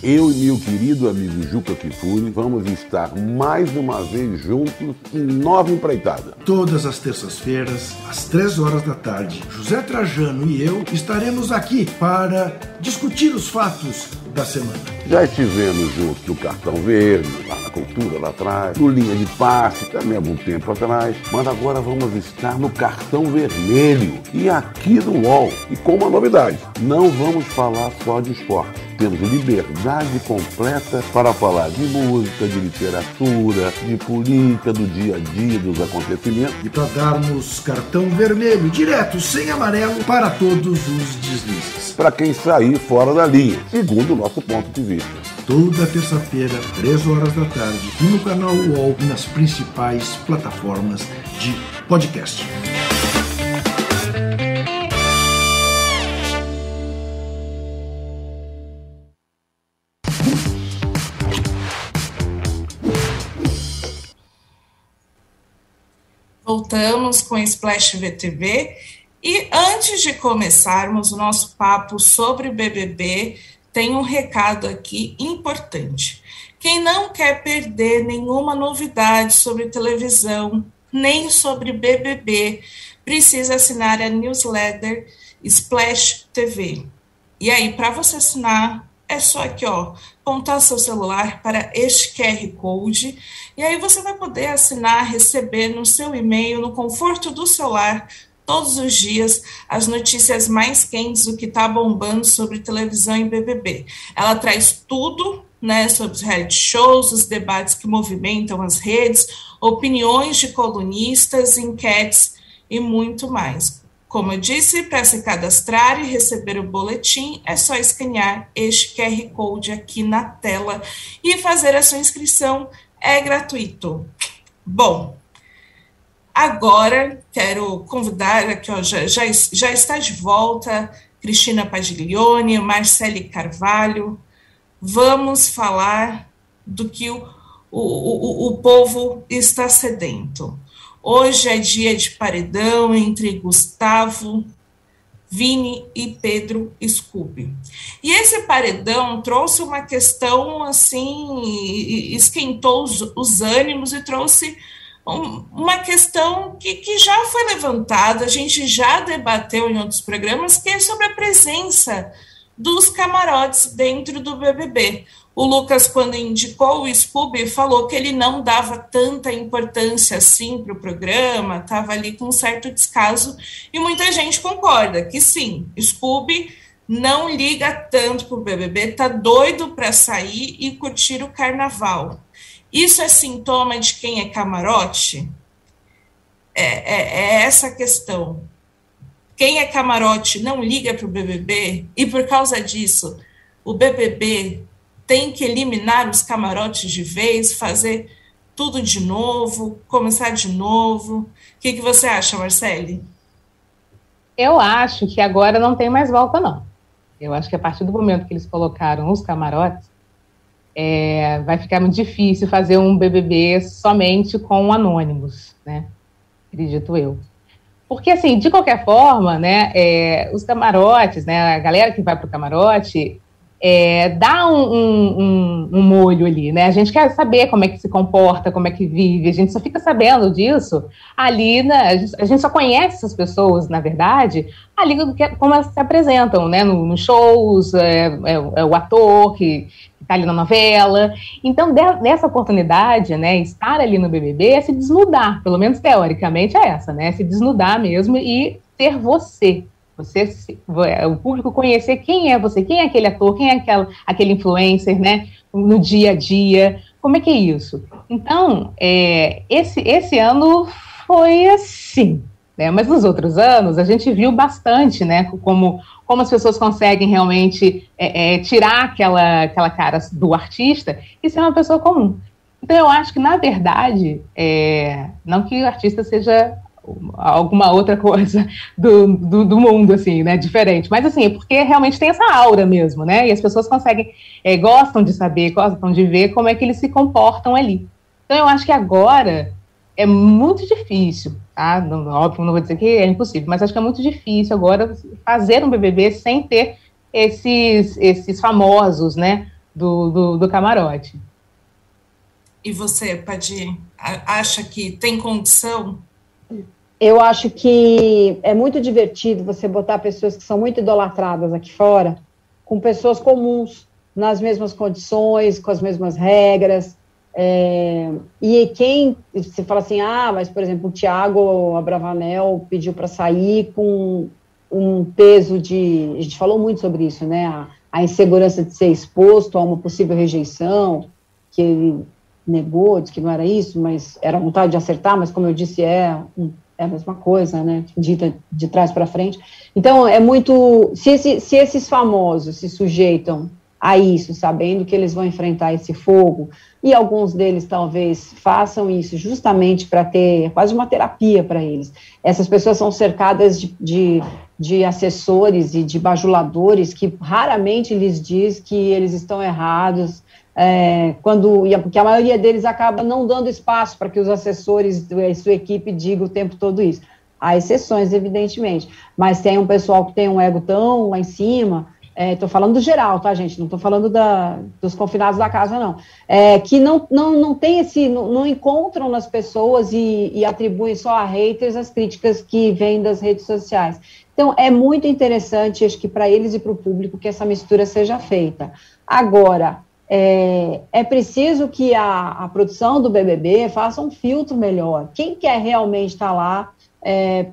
eu e meu querido amigo Juca Kifuri vamos estar mais uma vez juntos em nova empreitada. Todas as terças-feiras, às três horas da tarde, José Trajano e eu estaremos aqui para discutir os fatos da semana. Já estivemos juntos no Cartão Verde, lá na Cultura, lá atrás, no Linha de Passe, também há algum tempo atrás, mas agora vamos estar no Cartão Vermelho e aqui no UOL. E com uma novidade, não vamos falar só de esporte temos liberdade completa para falar de música, de literatura, de política, do dia a dia, dos acontecimentos. E para darmos cartão vermelho, direto, sem amarelo, para todos os deslizes. Para quem sair fora da linha, segundo o nosso ponto de vista toda terça-feira, 3 horas da tarde, no canal UOL e nas principais plataformas de podcast. Voltamos com Splash VTV e antes de começarmos o nosso papo sobre BBB, tem um recado aqui importante. Quem não quer perder nenhuma novidade sobre televisão, nem sobre BBB, precisa assinar a newsletter Splash TV. E aí, para você assinar, é só aqui, ó, apontar seu celular para este QR Code e aí você vai poder assinar, receber no seu e-mail, no conforto do celular, todos os dias, as notícias mais quentes do que está bombando sobre televisão e BBB. Ela traz tudo né, sobre os reality shows, os debates que movimentam as redes, opiniões de colunistas, enquetes e muito mais. Como eu disse, para se cadastrar e receber o boletim, é só escanear este QR Code aqui na tela e fazer a sua inscrição. É gratuito. Bom, agora quero convidar aqui, ó, já, já, já está de volta Cristina Pagiglione, Marcele Carvalho. Vamos falar do que o, o, o, o povo está sedento. Hoje é dia de paredão entre Gustavo, Vini e Pedro Scooby. E esse paredão trouxe uma questão assim, esquentou os, os ânimos e trouxe uma questão que, que já foi levantada, a gente já debateu em outros programas, que é sobre a presença dos camarotes dentro do BBB. O Lucas, quando indicou o Scooby, falou que ele não dava tanta importância assim para o programa, estava ali com um certo descaso, e muita gente concorda que sim, Scooby não liga tanto para o BBB, tá doido para sair e curtir o carnaval. Isso é sintoma de quem é camarote? É, é, é essa a questão. Quem é camarote não liga para o BBB e por causa disso o BBB tem que eliminar os camarotes de vez, fazer tudo de novo, começar de novo. O que, que você acha, Marcele? Eu acho que agora não tem mais volta, não. Eu acho que a partir do momento que eles colocaram os camarotes, é, vai ficar muito difícil fazer um BBB somente com anônimos, né? Acredito eu. Porque, assim, de qualquer forma, né, é, os camarotes, né, a galera que vai para o camarote, é, dá um, um, um, molho ali, né? A gente quer saber como é que se comporta, como é que vive, a gente só fica sabendo disso ali? A gente, a gente só conhece essas pessoas, na verdade, ali como elas se apresentam, né? Nos no shows, é, é, é, o ator que está ali na novela. Então, de, dessa oportunidade, né, estar ali no BBB é se desnudar, pelo menos teoricamente é essa, né? Se desnudar mesmo e ser você, você, é, o público conhecer quem é você, quem é aquele ator, quem é aquela, aquele influencer, né? No dia a dia, como é que é isso? Então, é, esse, esse ano foi assim, né? Mas nos outros anos a gente viu bastante, né? Como, como as pessoas conseguem realmente é, é, tirar aquela, aquela cara do artista e ser uma pessoa comum. Então eu acho que, na verdade, é, não que o artista seja alguma outra coisa *laughs* do, do, do, mundo, assim, né, diferente. Mas, assim, é porque realmente tem essa aura mesmo, né, e as pessoas conseguem, é, gostam de saber, gostam de ver como é que eles se comportam ali. Então, eu acho que agora é muito difícil, tá, não, óbvio, não vou dizer que é impossível, mas acho que é muito difícil agora fazer um BBB sem ter esses, esses famosos, né, do, do, do camarote. E você, Padir, acha que tem condição? Eu acho que é muito divertido você botar pessoas que são muito idolatradas aqui fora com pessoas comuns, nas mesmas condições, com as mesmas regras. É, e quem, você fala assim, ah, mas por exemplo, o Tiago Abravanel pediu para sair com um peso de. A gente falou muito sobre isso, né? A, a insegurança de ser exposto a uma possível rejeição, que ele negou, disse que não era isso, mas era vontade de acertar, mas como eu disse, é, é a mesma coisa, né? Dita de trás para frente. Então, é muito. Se, esse, se esses famosos se sujeitam a isso, sabendo que eles vão enfrentar esse fogo, e alguns deles talvez façam isso justamente para ter quase uma terapia para eles. Essas pessoas são cercadas de, de, de, assessores e de bajuladores que raramente lhes diz que eles estão errados, é, quando porque a maioria deles acaba não dando espaço para que os assessores e sua equipe digam o tempo todo isso. Há exceções, evidentemente, mas tem um pessoal que tem um ego tão lá em cima Estou é, falando do geral, tá, gente? Não estou falando da, dos confinados da casa, não. É, que não, não, não tem esse, não, não encontram nas pessoas e, e, atribuem só a haters as críticas que vêm das redes sociais. Então, é muito interessante, acho que para eles e para o público, que essa mistura seja feita. Agora, é, é preciso que a, a, produção do BBB faça um filtro melhor. Quem quer realmente estar tá lá é,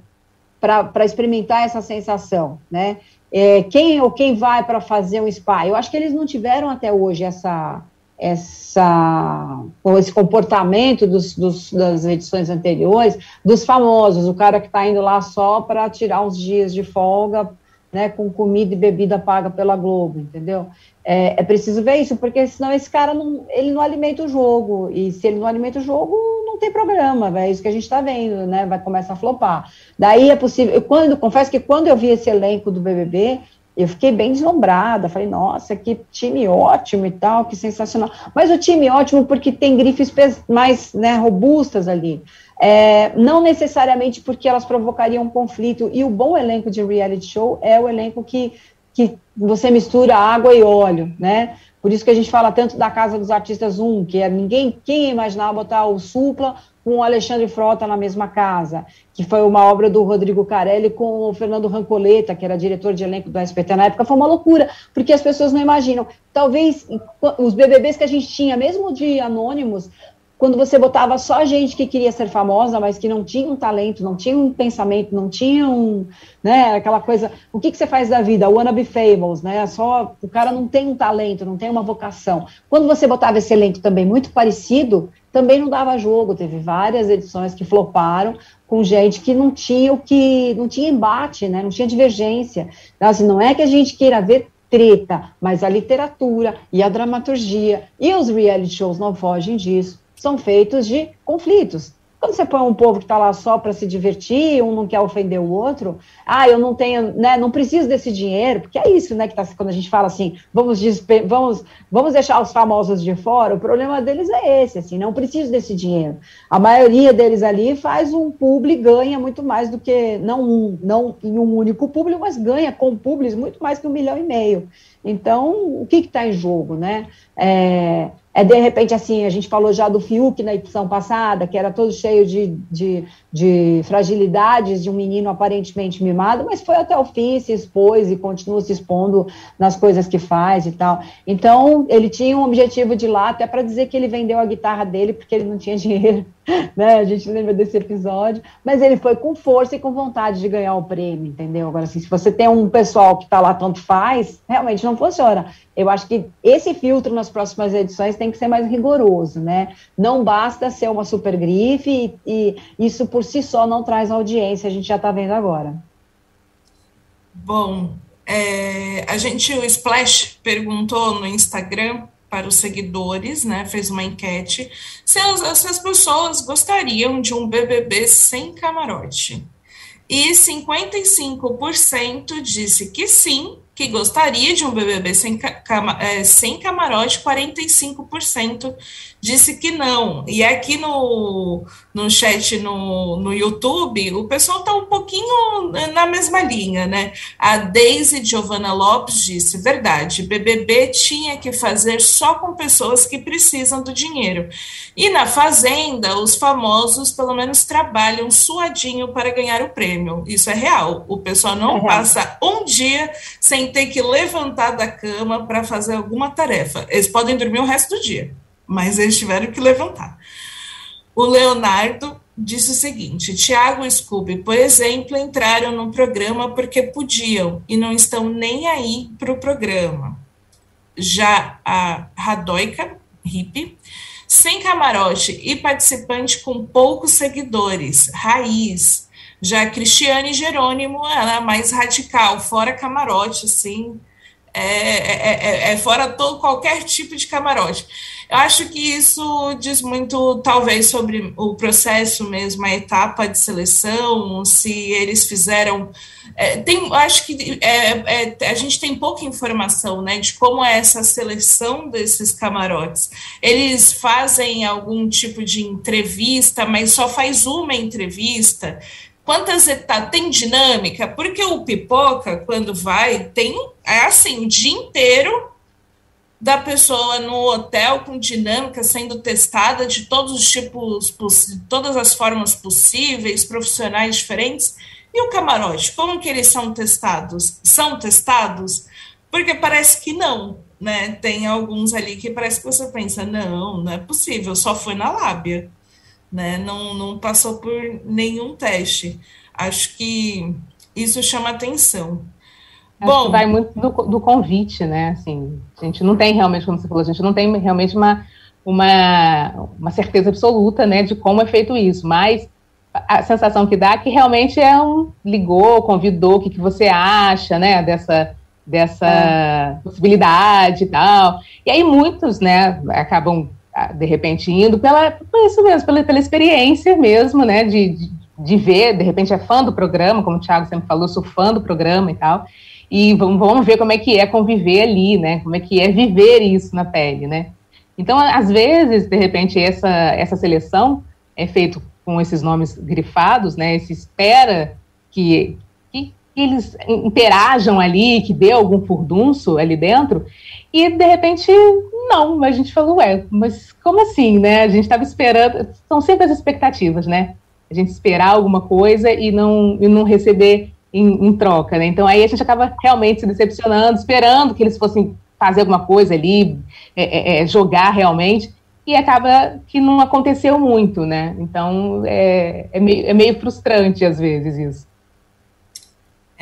para experimentar essa sensação, né? É, quem ou quem vai para fazer um spa? Eu acho que eles não tiveram até hoje essa, essa esse comportamento dos, dos, das edições anteriores dos famosos, o cara que está indo lá só para tirar uns dias de folga, né, com comida e bebida paga pela Globo, entendeu? É, é, preciso ver isso, porque senão esse cara não, ele não alimenta o jogo, e se ele não alimenta o jogo, não tem programa, é isso que a gente está vendo, né? Vai começar a flopar. Daí é possível. Eu, quando, confesso que quando eu vi esse elenco do BBB, eu fiquei bem deslumbrada. Falei, nossa, que time ótimo e tal, que sensacional. Mas o time ótimo porque tem grifes mais né, robustas ali. É, não necessariamente porque elas provocariam um conflito. E o bom elenco de reality show é o elenco que que você mistura água e óleo, né? Por isso que a gente fala tanto da Casa dos Artistas 1, que é ninguém, quem imaginava botar o Supla com o Alexandre Frota na mesma casa, que foi uma obra do Rodrigo Carelli com o Fernando Rancoleta, que era diretor de elenco do SPT na época, foi uma loucura, porque as pessoas não imaginam. Talvez os BBBs que a gente tinha, mesmo de anônimos, quando você botava só gente que queria ser famosa, mas que não tinha um talento, não tinha um pensamento, não tinha um, né, aquela coisa, o que, que você faz da vida? Wanna be famous, né, só, o cara não tem um talento, não tem uma vocação. Quando você botava esse elenco também muito parecido, também não dava jogo, teve várias edições que floparam com gente que não tinha o que, não tinha embate, né, não tinha divergência. Então, assim, não é que a gente queira ver treta, mas a literatura e a dramaturgia e os reality shows não fogem disso são feitos de conflitos. Quando você põe um povo que está lá só para se divertir, um não quer ofender o outro, ah, eu não tenho, né, não preciso desse dinheiro, porque é isso, né, que tá, quando a gente fala assim, vamos, vamos, vamos deixar os famosos de fora, o problema deles é esse, assim, não preciso desse dinheiro. A maioria deles ali faz um publi, ganha muito mais do que, não um, não em um único público, mas ganha com publis muito mais que um milhão e meio. Então, o que está em jogo, né? É, é, de repente, assim, a gente falou já do Fiuk na edição passada, que era todo cheio de, de, de, fragilidades de um menino aparentemente mimado, mas foi até o fim, se expôs e continua se expondo nas coisas que faz e tal. Então, ele tinha um objetivo de lá, até para dizer que ele vendeu a guitarra dele porque ele não tinha *laughs* dinheiro, *laughs* né? A gente lembra desse episódio, mas ele foi com força e com vontade de ganhar o prêmio, entendeu? Agora, assim, se você tem um pessoal que está lá tanto faz, realmente não funciona. Eu acho que esse filtro nas próximas edições tem que ser mais rigoroso, né? Não basta ser uma super grife e, e isso por si só não traz audiência, a gente já está vendo agora. Bom, é, a gente, o Splash perguntou no Instagram para os seguidores, né? Fez uma enquete se as, se as pessoas gostariam de um BBB sem camarote. E 55% disse que sim que gostaria de um BBB sem, cama, é, sem camarote, 45% disse que não. E aqui no, no chat no, no YouTube, o pessoal está um pouquinho na mesma linha, né? A Daisy Giovanna Lopes disse: verdade, BBB tinha que fazer só com pessoas que precisam do dinheiro. E na Fazenda, os famosos pelo menos trabalham suadinho para ganhar o prêmio. Isso é real. O pessoal não é passa um dia sem ter que levantar da cama para fazer alguma tarefa. Eles podem dormir o resto do dia, mas eles tiveram que levantar. O Leonardo disse o seguinte: Tiago e Scooby, por exemplo, entraram no programa porque podiam e não estão nem aí para o programa. Já a Radoica, hippie, sem camarote e participante com poucos seguidores, raiz. Já a Cristiane Jerônimo, ela é mais radical, fora camarote, assim, é, é, é, é, fora todo qualquer tipo de camarote. Eu acho que isso diz muito, talvez, sobre o processo mesmo, a etapa de seleção, se eles fizeram. É, tem, acho que é, é, a gente tem pouca informação né, de como é essa seleção desses camarotes. Eles fazem algum tipo de entrevista, mas só faz uma entrevista. Quantas etapas? Tem dinâmica? Porque o pipoca, quando vai, tem. É assim, o dia inteiro da pessoa no hotel com dinâmica sendo testada de todos os tipos, todas as formas possíveis, profissionais diferentes. E o camarote, como que eles são testados? São testados? Porque parece que não, né? Tem alguns ali que parece que você pensa, não, não é possível, só foi na lábia, né? Não, não passou por nenhum teste. Acho que isso chama atenção. Bom, vai muito do, do, convite, né? Assim, a gente não tem realmente, como você falou, a gente não tem realmente uma, uma, uma certeza absoluta, né, de como é feito isso, mas a sensação que dá é que realmente é um ligou, convidou, o que, que você acha, né, dessa, dessa é. possibilidade e tal. E aí muitos, né, acabam de repente indo pela isso mesmo, pela, pela experiência mesmo, né, de, de, de ver, de repente é fã do programa, como o Thiago sempre falou, sou fã do programa e tal e vamos ver como é que é conviver ali, né? Como é que é viver isso na pele, né? Então, às vezes, de repente, essa, essa seleção é feita com esses nomes grifados, né? Se espera que eles interajam ali, que dê algum furdunço ali dentro, e de repente, não. A gente falou, ué, mas como assim, né? A gente estava esperando. São sempre as expectativas, né? A gente esperar alguma coisa e não, e não receber em, em, troca, né? Então aí a gente acaba realmente se decepcionando, esperando que eles fossem fazer alguma coisa ali, é, é, é, jogar realmente, e acaba que não aconteceu muito, né? Então é, é, meio, é meio frustrante às vezes isso.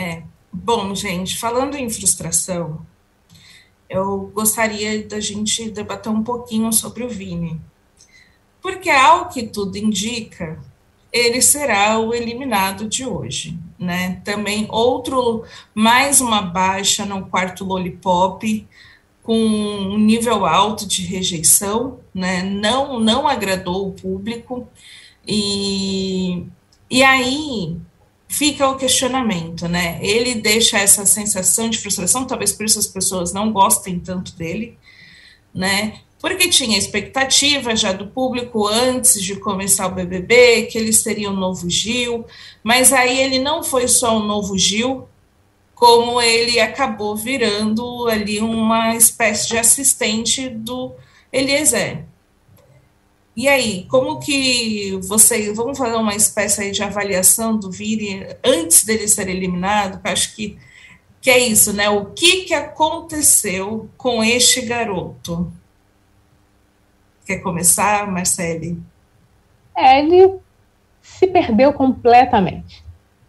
É. Bom, gente, falando em frustração, eu gostaria da gente debater um pouquinho sobre o Vini. Porque, ao que tudo indica, ele será o eliminado de hoje, né? Também outro, mais uma baixa no quarto Lollipop, com um nível alto de rejeição, né? Não, não agradou o público, e, e aí fica o questionamento, né? Ele deixa essa sensação de frustração, talvez por isso as pessoas não gostem tanto dele, né? porque tinha expectativa já do público antes de começar o BBB, que ele seria o novo Gil, mas aí ele não foi só o novo Gil, como ele acabou virando ali uma espécie de assistente do Eliezer. E aí, como que você, vamos fazer uma espécie aí de avaliação do Vini antes dele ser eliminado, que acho que, que é isso, né? O que, que aconteceu com este garoto? Quer começar, Marcele? É, ele se perdeu completamente.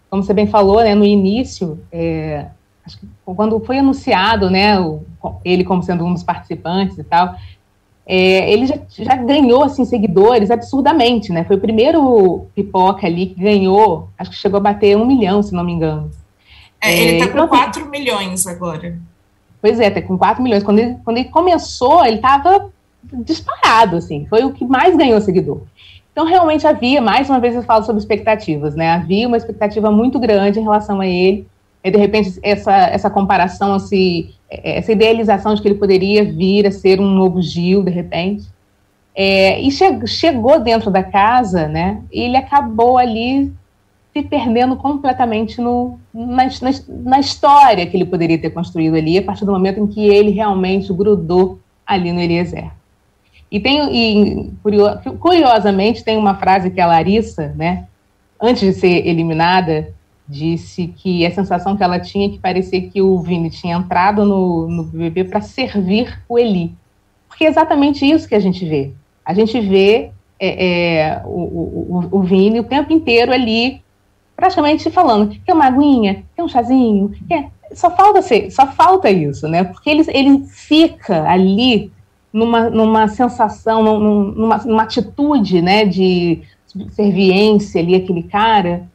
Como você bem falou, né, no início, é, quando foi anunciado, né, o, ele como sendo um dos participantes e tal, é, ele já, já, ganhou assim seguidores absurdamente, né? Foi o primeiro pipoca ali que ganhou, acho que chegou a bater um milhão, se não me engano. É, ele está com 4 milhões agora. Pois é, tá com 4 milhões. Quando ele, quando ele começou, ele estava disparado, assim, foi o que mais ganhou seguidor. Então, realmente havia, mais uma vez eu falo sobre expectativas, né? Havia uma expectativa muito grande em relação a ele, é, de repente, essa, essa comparação, esse, essa idealização de que ele poderia vir a ser um novo Gil, de repente. É, e che chegou dentro da casa, né? E ele acabou ali se perdendo completamente no, na, na, na, história que ele poderia ter construído ali, a partir do momento em que ele realmente grudou ali no Eliezer. E tem, e, curiosamente, tem uma frase que a Larissa, né, antes de ser eliminada, disse que a sensação que ela tinha é que parecia que o Vini tinha entrado no, no BBB para servir o Eli. Porque é exatamente isso que a gente vê. A gente vê é, é, o, o, o Vini o tempo inteiro ali, praticamente falando, quer uma aguinha, quer um chazinho, quer... Só falta ser, só falta isso, né? Porque ele, ele fica ali numa, numa sensação, numa, numa atitude, né, de serviência ali, aquele cara,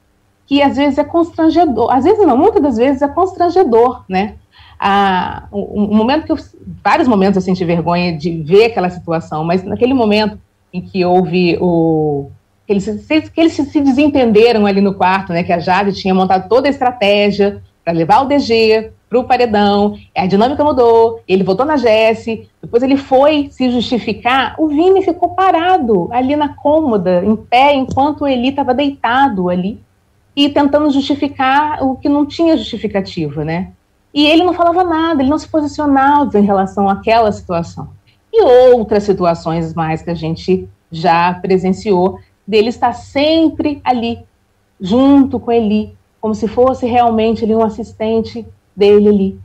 que às vezes é constrangedor, às vezes não, muitas das vezes é constrangedor, né? Ah, um, um momento que eu, vários momentos eu senti vergonha de ver aquela situação, mas naquele momento em que houve o que eles, que eles se desentenderam ali no quarto, né? Que a Jade tinha montado toda a estratégia para levar o DG para o paredão, a dinâmica mudou, ele votou na Jesse, depois ele foi se justificar, o Vini ficou parado ali na cômoda, em pé, enquanto o Eli estava deitado ali e tentando justificar o que não tinha justificativa, né? E ele não falava nada, ele não se posicionava em relação àquela situação. E outras situações mais que a gente já presenciou, dele estar sempre ali, junto com Eli, como se fosse realmente um assistente dele ali.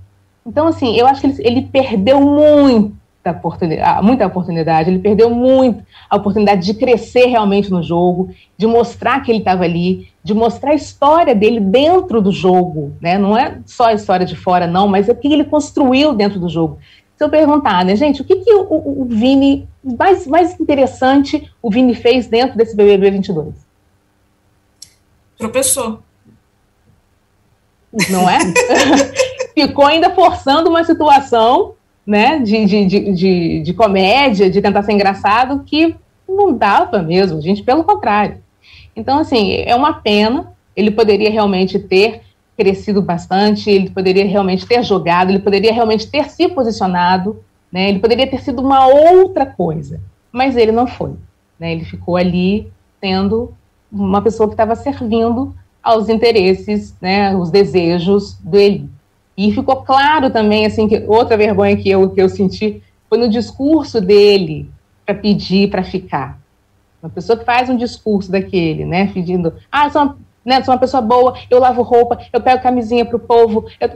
Então, assim, eu acho que ele, ele perdeu muito oportunidade, muita oportunidade, ele perdeu muito a oportunidade de crescer realmente no jogo, de mostrar que ele estava ali, de mostrar a história dele dentro do jogo, né? Não é só a história de fora, não, mas é o que ele construiu dentro do jogo. Se eu perguntar, né, gente, o que, que o, o, o Vini, mais, mais interessante, o Vini fez dentro desse BBB 22? Tropeçou. Não é? *laughs* Ficou ainda forçando uma situação né, de, de, de, de, comédia, de tentar ser engraçado, que não dava mesmo, gente, pelo contrário. Então, assim, é uma pena, ele poderia realmente ter crescido bastante, ele poderia realmente ter jogado, ele poderia realmente ter se posicionado, né, ele poderia ter sido uma outra coisa, mas ele não foi. Né, ele ficou ali sendo uma pessoa que estava servindo aos interesses, né, os desejos do Eli. E ficou claro também, assim, que outra vergonha que eu, que eu senti foi no discurso dele para pedir para ficar. Uma pessoa que faz um discurso daquele, né, pedindo, ah, sou uma, né, sou uma pessoa boa, eu lavo roupa, eu pego camisinha para o povo. Eu...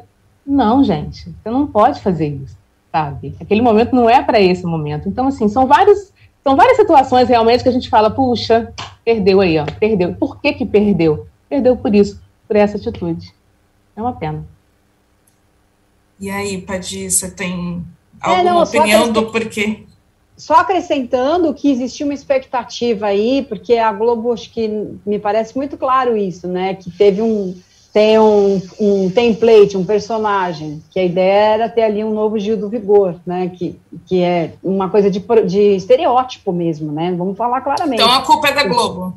Não, gente, você não pode fazer isso, sabe? Aquele momento não é para esse momento. Então, assim, são vários, são várias situações realmente que a gente fala, puxa, perdeu aí, ó, perdeu. Por que que perdeu? Perdeu por isso, por essa atitude. É uma pena. E aí, Padir, você tem alguma é, não, opinião do porquê? Só acrescentando que existia uma expectativa aí, porque a Globo, acho que me parece muito claro isso, né? Que teve um, tem um, um template, um personagem, que a ideia era ter ali um novo Gil do Vigor, né? Que, que é uma coisa de, de estereótipo mesmo, né? Vamos falar claramente. Então a culpa é da Globo.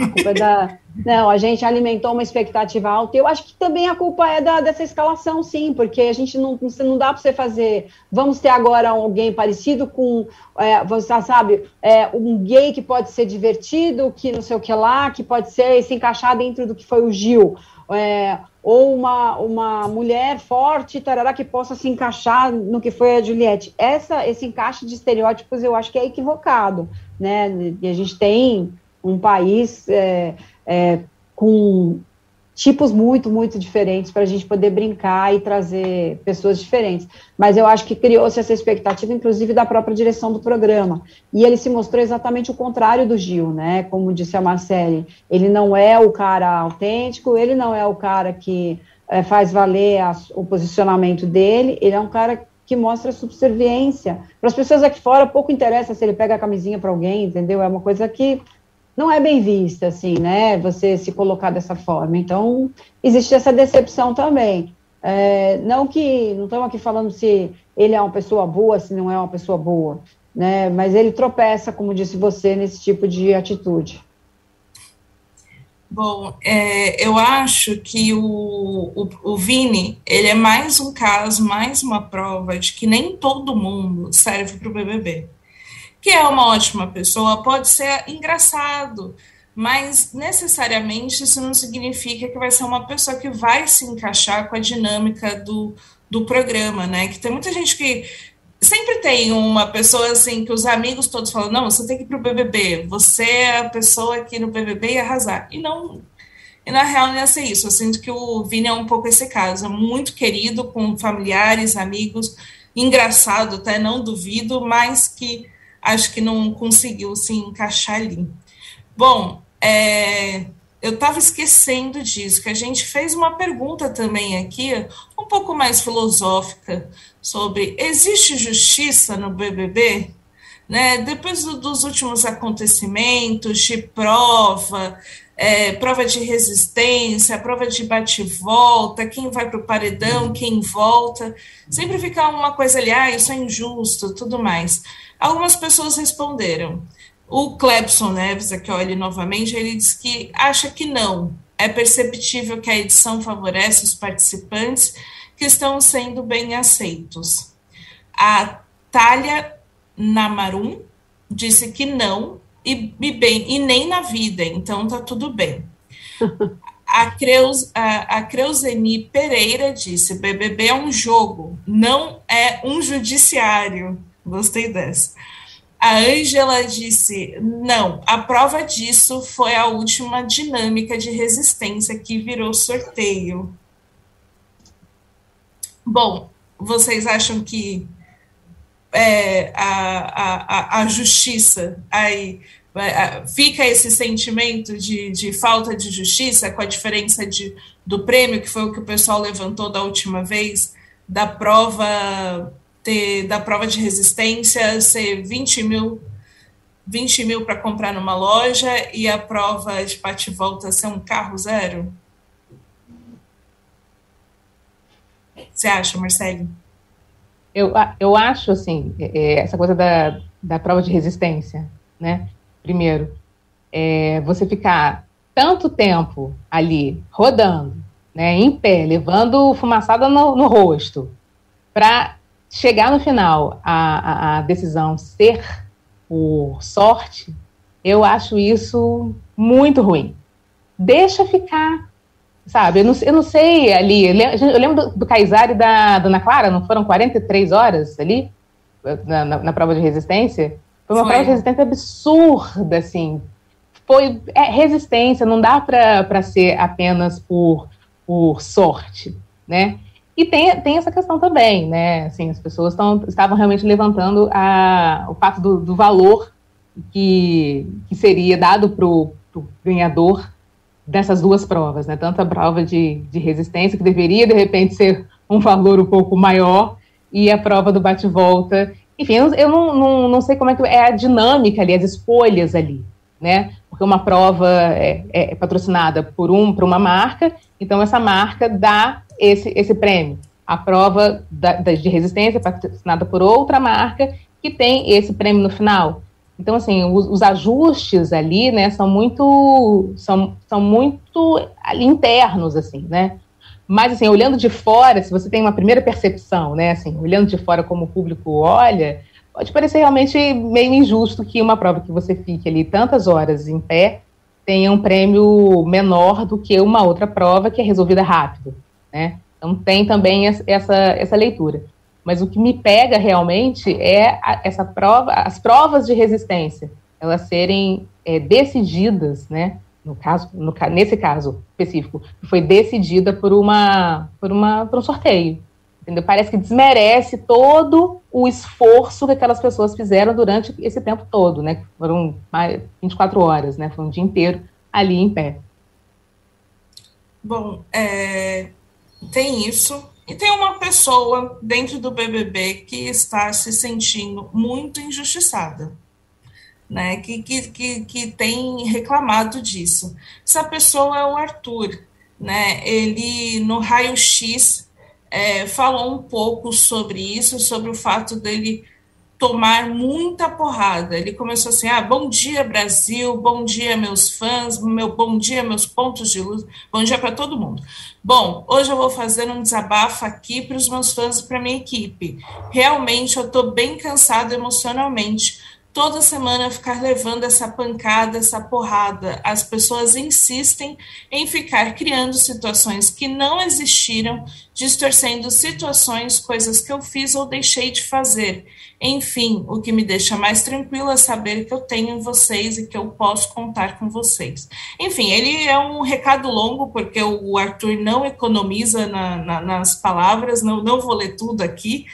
A culpa é da. Não, a gente alimentou uma expectativa alta. Eu acho que também a culpa é da, dessa escalação, sim, porque a gente não, não dá para você fazer. Vamos ter agora alguém parecido com, é, você sabe, é, um gay que pode ser divertido, que não sei o que lá, que pode ser se encaixar dentro do que foi o Gil. É, ou uma, uma mulher forte, tarará, que possa se encaixar no que foi a Juliette. Essa, esse encaixe de estereótipos eu acho que é equivocado, né? E a gente tem um país é, é, com tipos muito, muito diferentes para a gente poder brincar e trazer pessoas diferentes. Mas eu acho que criou-se essa expectativa, inclusive, da própria direção do programa. E ele se mostrou exatamente o contrário do Gil, né? Como disse a Marcele, ele não é o cara autêntico, ele não é o cara que é, faz valer a, o posicionamento dele, ele é um cara que mostra subserviência. Para as pessoas aqui fora, pouco interessa se ele pega a camisinha para alguém, entendeu? É uma coisa que não é bem vista, assim, né? Você se colocar dessa forma. Então, existe essa decepção também. É, não que, não estamos aqui falando se ele é uma pessoa boa, se não é uma pessoa boa, né? Mas ele tropeça, como disse você, nesse tipo de atitude. Bom, é, eu acho que o, o, o, Vini, ele é mais um caso, mais uma prova de que nem todo mundo serve para o BBB. Que é uma ótima pessoa, pode ser engraçado, mas necessariamente isso não significa que vai ser uma pessoa que vai se encaixar com a dinâmica do, do programa, né? Que tem muita gente que sempre tem uma pessoa assim que os amigos todos falam: não, você tem que ir para o BBB, você é a pessoa que no BBB ia arrasar. E não. E na real não ia ser isso. Eu sinto que o Vini é um pouco esse caso, é muito querido com familiares, amigos, engraçado até, não duvido, mas que acho que não conseguiu se encaixar ali. Bom, é, eu estava esquecendo disso, que a gente fez uma pergunta também aqui, um pouco mais filosófica, sobre existe justiça no BBB? Né? Depois do, dos últimos acontecimentos de prova, é, prova de resistência, prova de bate-volta, quem vai para o paredão, quem volta, sempre fica uma coisa ali, ah, isso é injusto, tudo mais. Algumas pessoas responderam. O Clebson Neves, aqui olha novamente, ele diz que acha que não. É perceptível que a edição favorece os participantes que estão sendo bem aceitos. A Thalia Namarum disse que não, e, e, bem, e nem na vida, então tá tudo bem. A, Creus, a, a Creuseni Pereira disse: BBB é um jogo, não é um judiciário. Gostei dessa. A Ângela disse: não, a prova disso foi a última dinâmica de resistência que virou sorteio. Bom, vocês acham que é, a, a, a justiça aí fica esse sentimento de, de falta de justiça com a diferença de, do prêmio, que foi o que o pessoal levantou da última vez, da prova ter, da prova de resistência ser 20 mil 20 mil para comprar numa loja e a prova de bate-volta ser um carro zero? Você acha, Marcelo? Eu, eu acho, assim, é, é, essa coisa da, da prova de resistência, né? Primeiro, é, você ficar tanto tempo ali rodando, né, em pé, levando fumaçada no, no rosto, para chegar no final a, a, a, decisão ser por sorte, eu acho isso muito ruim. Deixa ficar, Sabe, eu não, eu não sei ali. Eu lembro do, do Kaysar e da Dona Clara, não foram 43 horas ali na, na, na prova de resistência? Foi uma Foi. prova de resistência absurda, assim. Foi é, resistência, não dá para ser apenas por, por sorte, né? E tem, tem essa questão também, né? Assim, as pessoas tão, estavam realmente levantando a, o fato do, do valor que, que seria dado para o ganhador dessas duas provas, né? Tanto a prova de, de resistência, que deveria, de repente, ser um valor um pouco maior, e a prova do bate-volta. Enfim, eu, eu não, não, não, sei como é que é a dinâmica ali, as escolhas ali, né? Porque uma prova é, é, patrocinada por, um, por uma marca, então essa marca dá esse, esse prêmio. A prova da, da, de resistência é patrocinada por outra marca que tem esse prêmio no final. Então, assim, os, os, ajustes ali, né, são muito, são, são muito internos, assim, né? Mas, assim, olhando de fora, se você tem uma primeira percepção, né, assim, olhando de fora como o público olha, pode parecer realmente meio injusto que uma prova que você fique ali tantas horas em pé tenha um prêmio menor do que uma outra prova que é resolvida rápido, né? Então, tem também essa, essa leitura. Mas o que me pega realmente é a, essa prova, as provas de resistência, elas serem é, decididas, né? No caso, no, nesse caso específico, foi decidida por uma, por uma, por um sorteio. Entendeu? Parece que desmerece todo o esforço que aquelas pessoas fizeram durante esse tempo todo, né? Foram mais 24 horas, né? Foi um dia inteiro ali em pé. Bom, é, tem isso, e tem uma pessoa dentro do BBB que está se sentindo muito injustiçada, né? Que, que, que, que tem reclamado disso. Essa pessoa é o Arthur, né? Ele, no raio-x, é, falou um pouco sobre isso, sobre o fato dele tomar muita porrada. Ele começou assim: ah, bom dia, Brasil, bom dia, meus fãs, meu bom dia, meus pontos de luz, bom dia para todo mundo. Bom, hoje eu vou fazer um desabafo aqui para os meus fãs e para minha equipe. Realmente eu estou bem cansado emocionalmente toda semana ficar levando essa pancada, essa porrada. As pessoas insistem em ficar criando situações que não existiram, distorcendo situações, coisas que eu fiz ou deixei de fazer. Enfim, o que me deixa mais tranquilo é saber que eu tenho vocês e que eu posso contar com vocês. Enfim, ele é um recado longo, porque o Arthur não economiza na, na, nas palavras, não, não vou ler tudo aqui,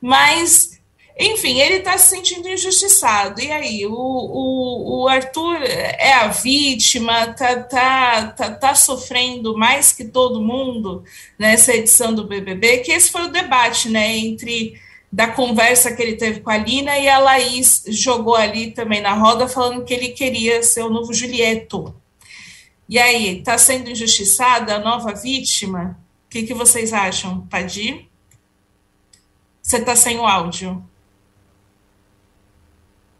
mas enfim, ele está se sentindo injustiçado. E aí, o, o, o Arthur é a vítima, está tá, tá, tá sofrendo mais que todo mundo nessa edição do BBB, que esse foi o debate, né, entre da conversa que ele teve com a Lina e a Laís jogou ali também na roda falando que ele queria ser o novo Julieto. E aí, está sendo injustiçada a nova vítima? O que, que vocês acham, Padir? Você está sem o áudio.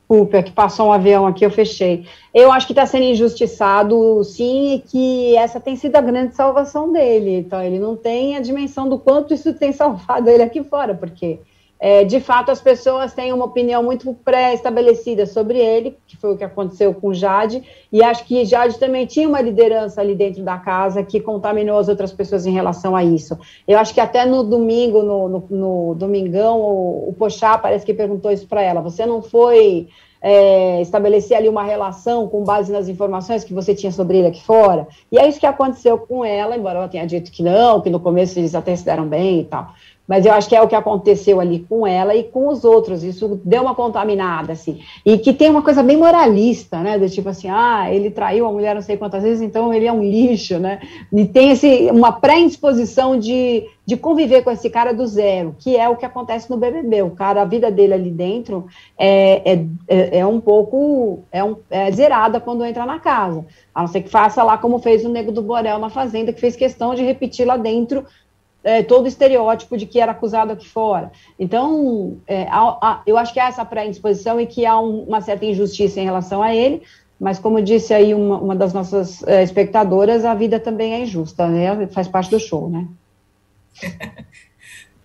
Desculpa, que passou um avião aqui, eu fechei. Eu acho que está sendo injustiçado, sim, e que essa tem sido a grande salvação dele. Então, ele não tem a dimensão do quanto isso tem *laughs* salvado ele aqui fora, porque é, de fato, as pessoas têm uma opinião muito pré-estabelecida sobre ele, que foi o que aconteceu com Jade, e acho que Jade também tinha uma liderança ali dentro da casa que contaminou as outras pessoas em relação a isso. Eu acho que até no domingo, no, no, no Domingão, o, o Pochá parece que perguntou isso para ela: você não foi é, estabelecer ali uma relação com base nas informações que você tinha sobre ele aqui fora? E é isso que aconteceu com ela, embora ela tenha dito que não, que no começo eles até se deram bem e tal. Mas eu acho que é o que aconteceu ali com ela e com os outros. Isso deu uma contaminada, assim. E que tem uma coisa bem moralista, né? Do tipo assim, ah, ele traiu a mulher não sei quantas vezes, então ele é um lixo, né? E tem esse, uma pré-indisposição de, de conviver com esse cara do zero, que é o que acontece no BBB. O cara, a vida dele ali dentro é, é, é, é um pouco é, um, é zerada quando entra na casa. A não ser que faça lá como fez o Nego do Borel na Fazenda, que fez questão de repetir lá dentro é, todo o estereótipo de que era acusado aqui fora. Então, é, há, há, eu acho que há essa pré-indisposição e que há um, uma certa injustiça em relação a ele, mas como disse aí uma, uma das nossas é, espectadoras, a vida também é injusta, né? Faz parte do show, né? *laughs*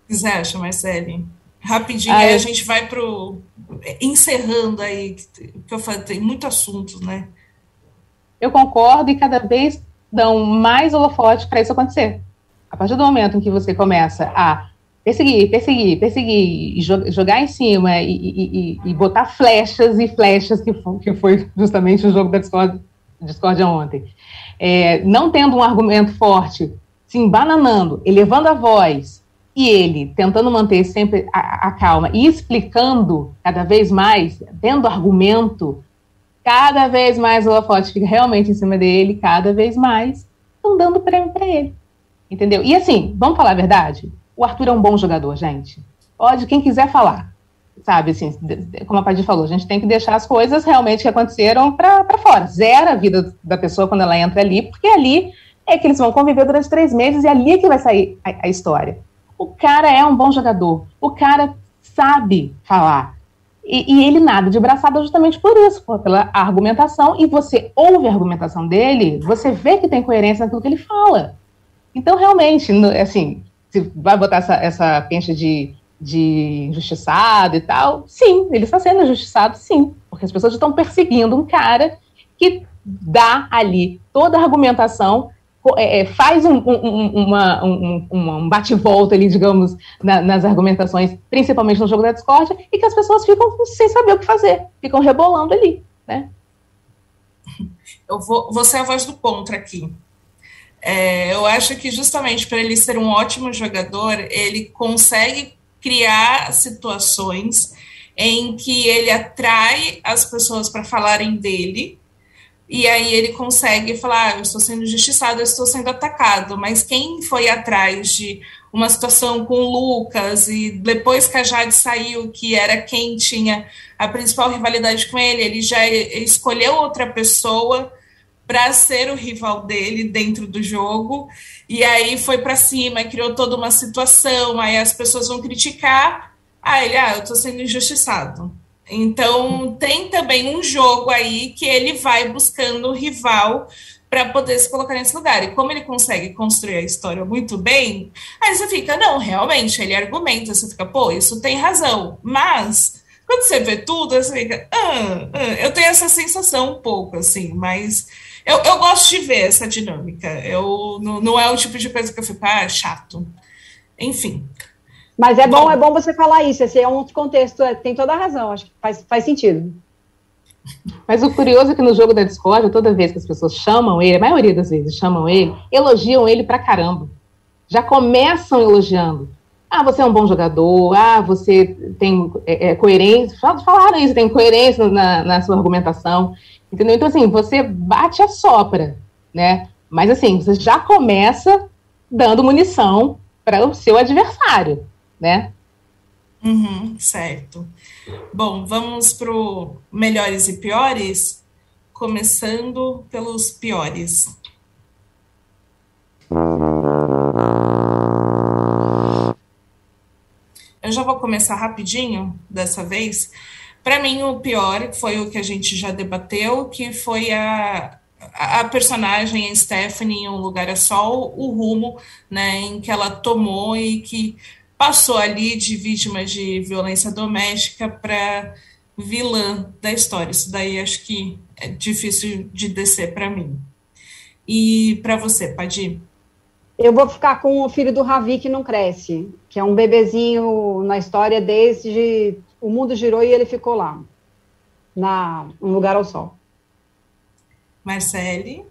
O que você acha, Marcele? Rapidinho, ah, aí a gente vai para encerrando aí, que eu falei, tem muito assunto, né? Eu concordo e cada vez dão mais holofote para isso acontecer. A partir do momento em que você começa a perseguir, perseguir, perseguir, jogar em cima e, e, e, e botar flechas e flechas, que foi, que foi *laughs* justamente o jogo da discórdia ontem, é, não tendo um argumento forte, se embananando, elevando a voz, e ele tentando manter sempre a, a calma e explicando cada vez mais, tendo argumento, cada vez mais o holofote fica realmente em cima dele, cada vez mais estão dando prêmio para ele. Entendeu? E assim, vamos falar a verdade? O Arthur é um bom jogador, gente. Pode quem quiser falar. Sabe, assim, como a Padir falou, a gente tem que deixar as coisas realmente que aconteceram para fora. Zera a vida da pessoa quando ela entra ali, porque ali é que eles vão conviver durante três meses e ali é que vai sair a, a história. O cara é um bom jogador. O cara sabe falar. E, e, ele nada de braçada justamente por isso, pela argumentação, e você ouve a argumentação dele, você vê que tem coerência naquilo que ele fala. Então, realmente, assim, se vai botar essa, essa pencha de, de injustiçado e tal, sim, ele está sendo injustiçado, sim, porque as pessoas estão perseguindo um cara que dá ali toda a argumentação, é, é faz um, um, um, um bate-volta ali, digamos, na, nas argumentações, principalmente no jogo da discórdia, e que as pessoas ficam sem saber o que fazer, ficam rebolando ali, né? Eu vou, vou ser a voz do contra aqui. É, eu acho que justamente para ele ser um ótimo jogador, ele consegue criar situações em que ele atrai as pessoas para falarem dele, e aí ele consegue falar: ah, eu estou sendo injustiçado, eu estou sendo atacado. Mas quem foi atrás de uma situação com o Lucas, e depois que a Jade saiu, que era quem tinha a principal rivalidade com ele, ele já escolheu outra pessoa para ser o rival dele dentro do jogo. E aí foi para cima, criou toda uma situação, aí as pessoas vão criticar, Ah, ele, ah, eu tô sendo injustiçado. Então, tem também um jogo aí que ele vai buscando o rival para poder se colocar nesse lugar. E como ele consegue construir a história muito bem, aí você fica, não, realmente, ele argumenta, você fica, pô, isso tem razão. Mas, quando você vê tudo, você fica, ah, ah. eu tenho essa sensação um pouco, assim, mas eu, eu gosto de ver essa dinâmica. Eu, não, não é o tipo de coisa que eu fico, ah, chato. Enfim. Mas é bom, bom, é bom você falar isso, esse é um outro contexto, é, tem toda a razão, acho que faz, faz sentido. Mas o curioso é que no jogo da Discord, toda vez que as pessoas chamam ele, a maioria das vezes chamam ele, elogiam ele pra caramba. Já começam elogiando. Ah, você é um bom jogador, ah, você tem é, é, coerência. Falaram isso, tem coerência na, na sua argumentação. Entendeu? Então, assim, você bate a sopra, né? Mas, assim, você já começa dando munição para o seu adversário, né? Uhum, certo. Bom, vamos para melhores e piores, começando pelos piores. Eu já vou começar rapidinho dessa vez. Para mim, o pior foi o que a gente já debateu, que foi a, a personagem a Stephanie em Um Lugar é Só, o rumo né, em que ela tomou e que passou ali de vítima de violência doméstica para vilã da história. Isso daí acho que é difícil de descer para mim. E para você, Padir? Eu vou ficar com o filho do Ravi que não cresce, que é um bebezinho na história desde o mundo girou e ele ficou lá, na um lugar ao sol. Marcele?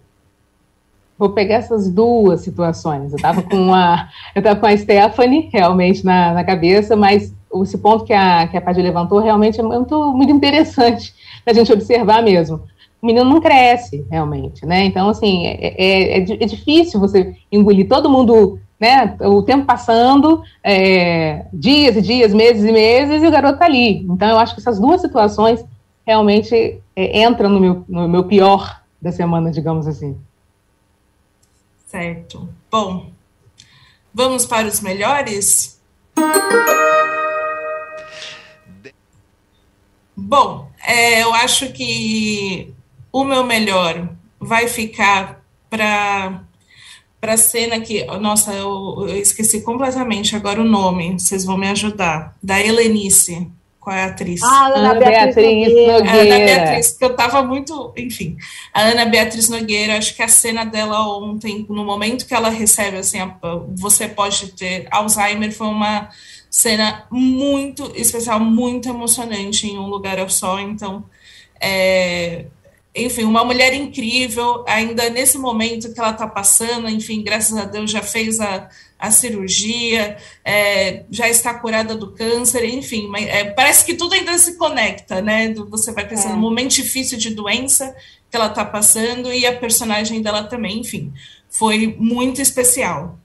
vou pegar essas duas situações. Eu estava com a, eu tava com a Stephanie realmente na, na cabeça, mas esse ponto que a, que a Paty levantou realmente é muito, muito interessante *laughs* da gente observar mesmo. O menino não cresce, realmente, né? Então, assim, é, é, é, é difícil você engolir todo mundo, né? O tempo passando, é, dias e dias, meses e meses, e o garoto tá ali. Então, eu acho que essas duas situações realmente é, entram no meu, no meu pior da semana, digamos assim. Certo. Bom, vamos para os melhores? Bom, é, eu acho que o meu melhor vai ficar para para a cena que, nossa, eu, eu, esqueci completamente agora o nome, vocês vão me ajudar, da Helenice. Qual é a atriz? Ah, Ana, Ana Beatriz, Beatriz Nogueira. Ana Beatriz, que eu tava muito. Enfim, a Ana Beatriz Nogueira, acho que a cena dela ontem, no momento que ela recebe, assim, a, você pode ter Alzheimer, foi uma cena muito especial, muito emocionante em um lugar ao só. Então, é, enfim, uma mulher incrível, ainda nesse momento que ela está passando, enfim, graças a Deus já fez a, a cirurgia, é, já está curada do câncer, enfim, mas, é, parece que tudo ainda se conecta, né? Você vai pensando é. no momento difícil de doença que ela está passando e a personagem dela também, enfim, foi muito especial.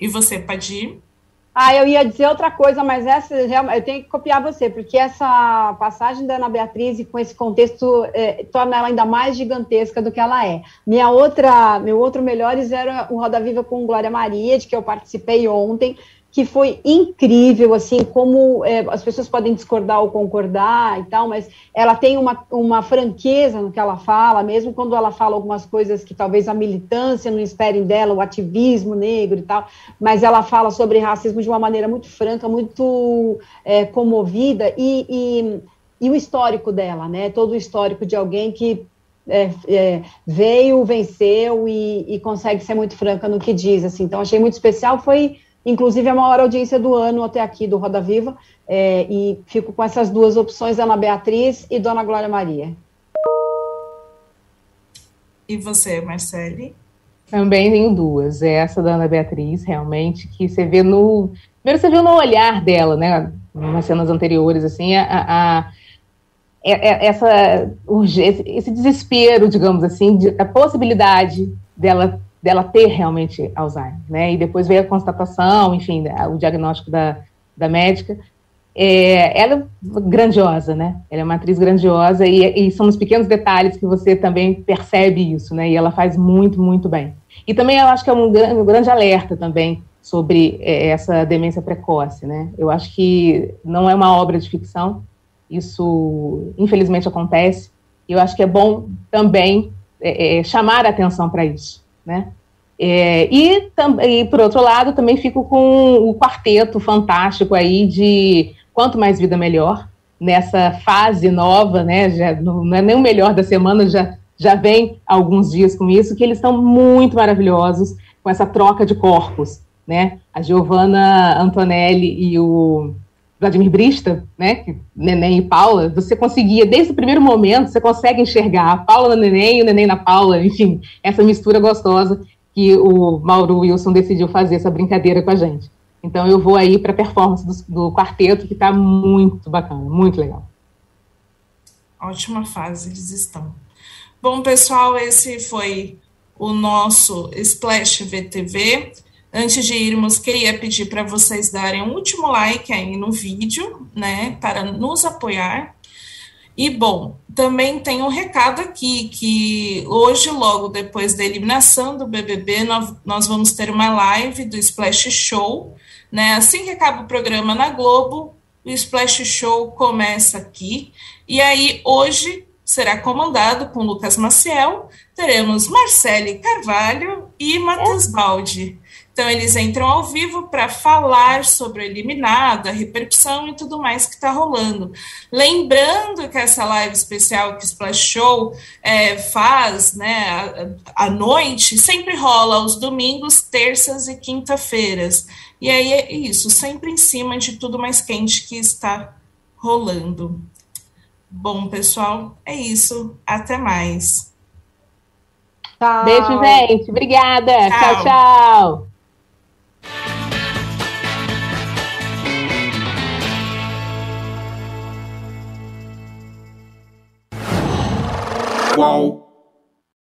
E você, Padir? Ah, eu ia dizer outra coisa, mas essa eu tenho que copiar você, porque essa passagem da Ana Beatriz com esse contexto é, torna ela ainda mais gigantesca do que ela é. Minha outra, meu outro melhores era o Roda Viva com Glória Maria, de que eu participei ontem, que foi incrível, assim, como é, as pessoas podem discordar ou concordar e tal, mas ela tem uma, uma franqueza no que ela fala, mesmo quando ela fala algumas coisas que talvez a militância não esperem dela, o ativismo negro e tal, mas ela fala sobre racismo de uma maneira muito franca, muito é, comovida, e, e, e, o histórico dela, né, todo o histórico de alguém que é, é, veio, venceu e, e consegue ser muito franca no que diz, assim, então achei muito especial, foi Inclusive, é a maior audiência do ano até aqui do Roda Viva. É, e fico com essas duas opções, Ana Beatriz e Dona Glória Maria. E você, Marcele? Também tenho duas. É essa da Ana Beatriz, realmente, que você vê no. Primeiro, você viu no olhar dela, né? Nas cenas anteriores, assim, a, a, a é, é, essa, esse desespero, digamos assim, de, a possibilidade dela dela ter realmente Alzheimer, né? E depois veio a constatação, enfim, o diagnóstico da, da médica. É, ela é grandiosa, né? Ela é uma atriz grandiosa e, e, são os pequenos detalhes que você também percebe isso, né? E ela faz muito, muito bem. E também eu acho que é um, um grande alerta também sobre é, essa demência precoce, né? Eu acho que não é uma obra de ficção, isso infelizmente acontece, e eu acho que é bom também é, é, chamar a atenção para isso, né? É, e, e, por outro lado, também fico com o quarteto fantástico aí de quanto mais vida melhor, nessa fase nova, né? Já, não é nem o melhor da semana, já, já vem alguns dias com isso, que eles estão muito maravilhosos com essa troca de corpos, né? A Giovanna Antonelli e o Vladimir Brista, né, Neném e Paula, você conseguia, desde o primeiro momento, você consegue enxergar a Paula na Neném e o Neném na Paula, enfim, essa mistura gostosa que o Mauro Wilson decidiu fazer essa brincadeira com a gente. Então eu vou aí para a performance do, do quarteto, que está muito bacana, muito legal. Ótima fase eles estão. Bom, pessoal, esse foi o nosso Splash VTV. Antes de irmos, queria pedir para vocês darem um último like aí no vídeo, né, para nos apoiar. E bom, também tem um recado aqui que hoje, logo depois da eliminação do BBB, nós, nós vamos ter uma live do Splash Show, né? Assim que acaba o programa na Globo, o Splash Show começa aqui. E aí hoje será comandado com Lucas Maciel, teremos Marcele Carvalho e Matheus Baldi. Então, eles entram ao vivo para falar sobre o eliminado, a repercussão e tudo mais que está rolando. Lembrando que essa live especial que o Splash Show é, faz né, à noite sempre rola aos domingos, terças e quinta-feiras. E aí é isso, sempre em cima de tudo mais quente que está rolando. Bom, pessoal, é isso. Até mais. Tchau. Beijo, gente. Obrigada. tchau. tchau. tchau. Qual?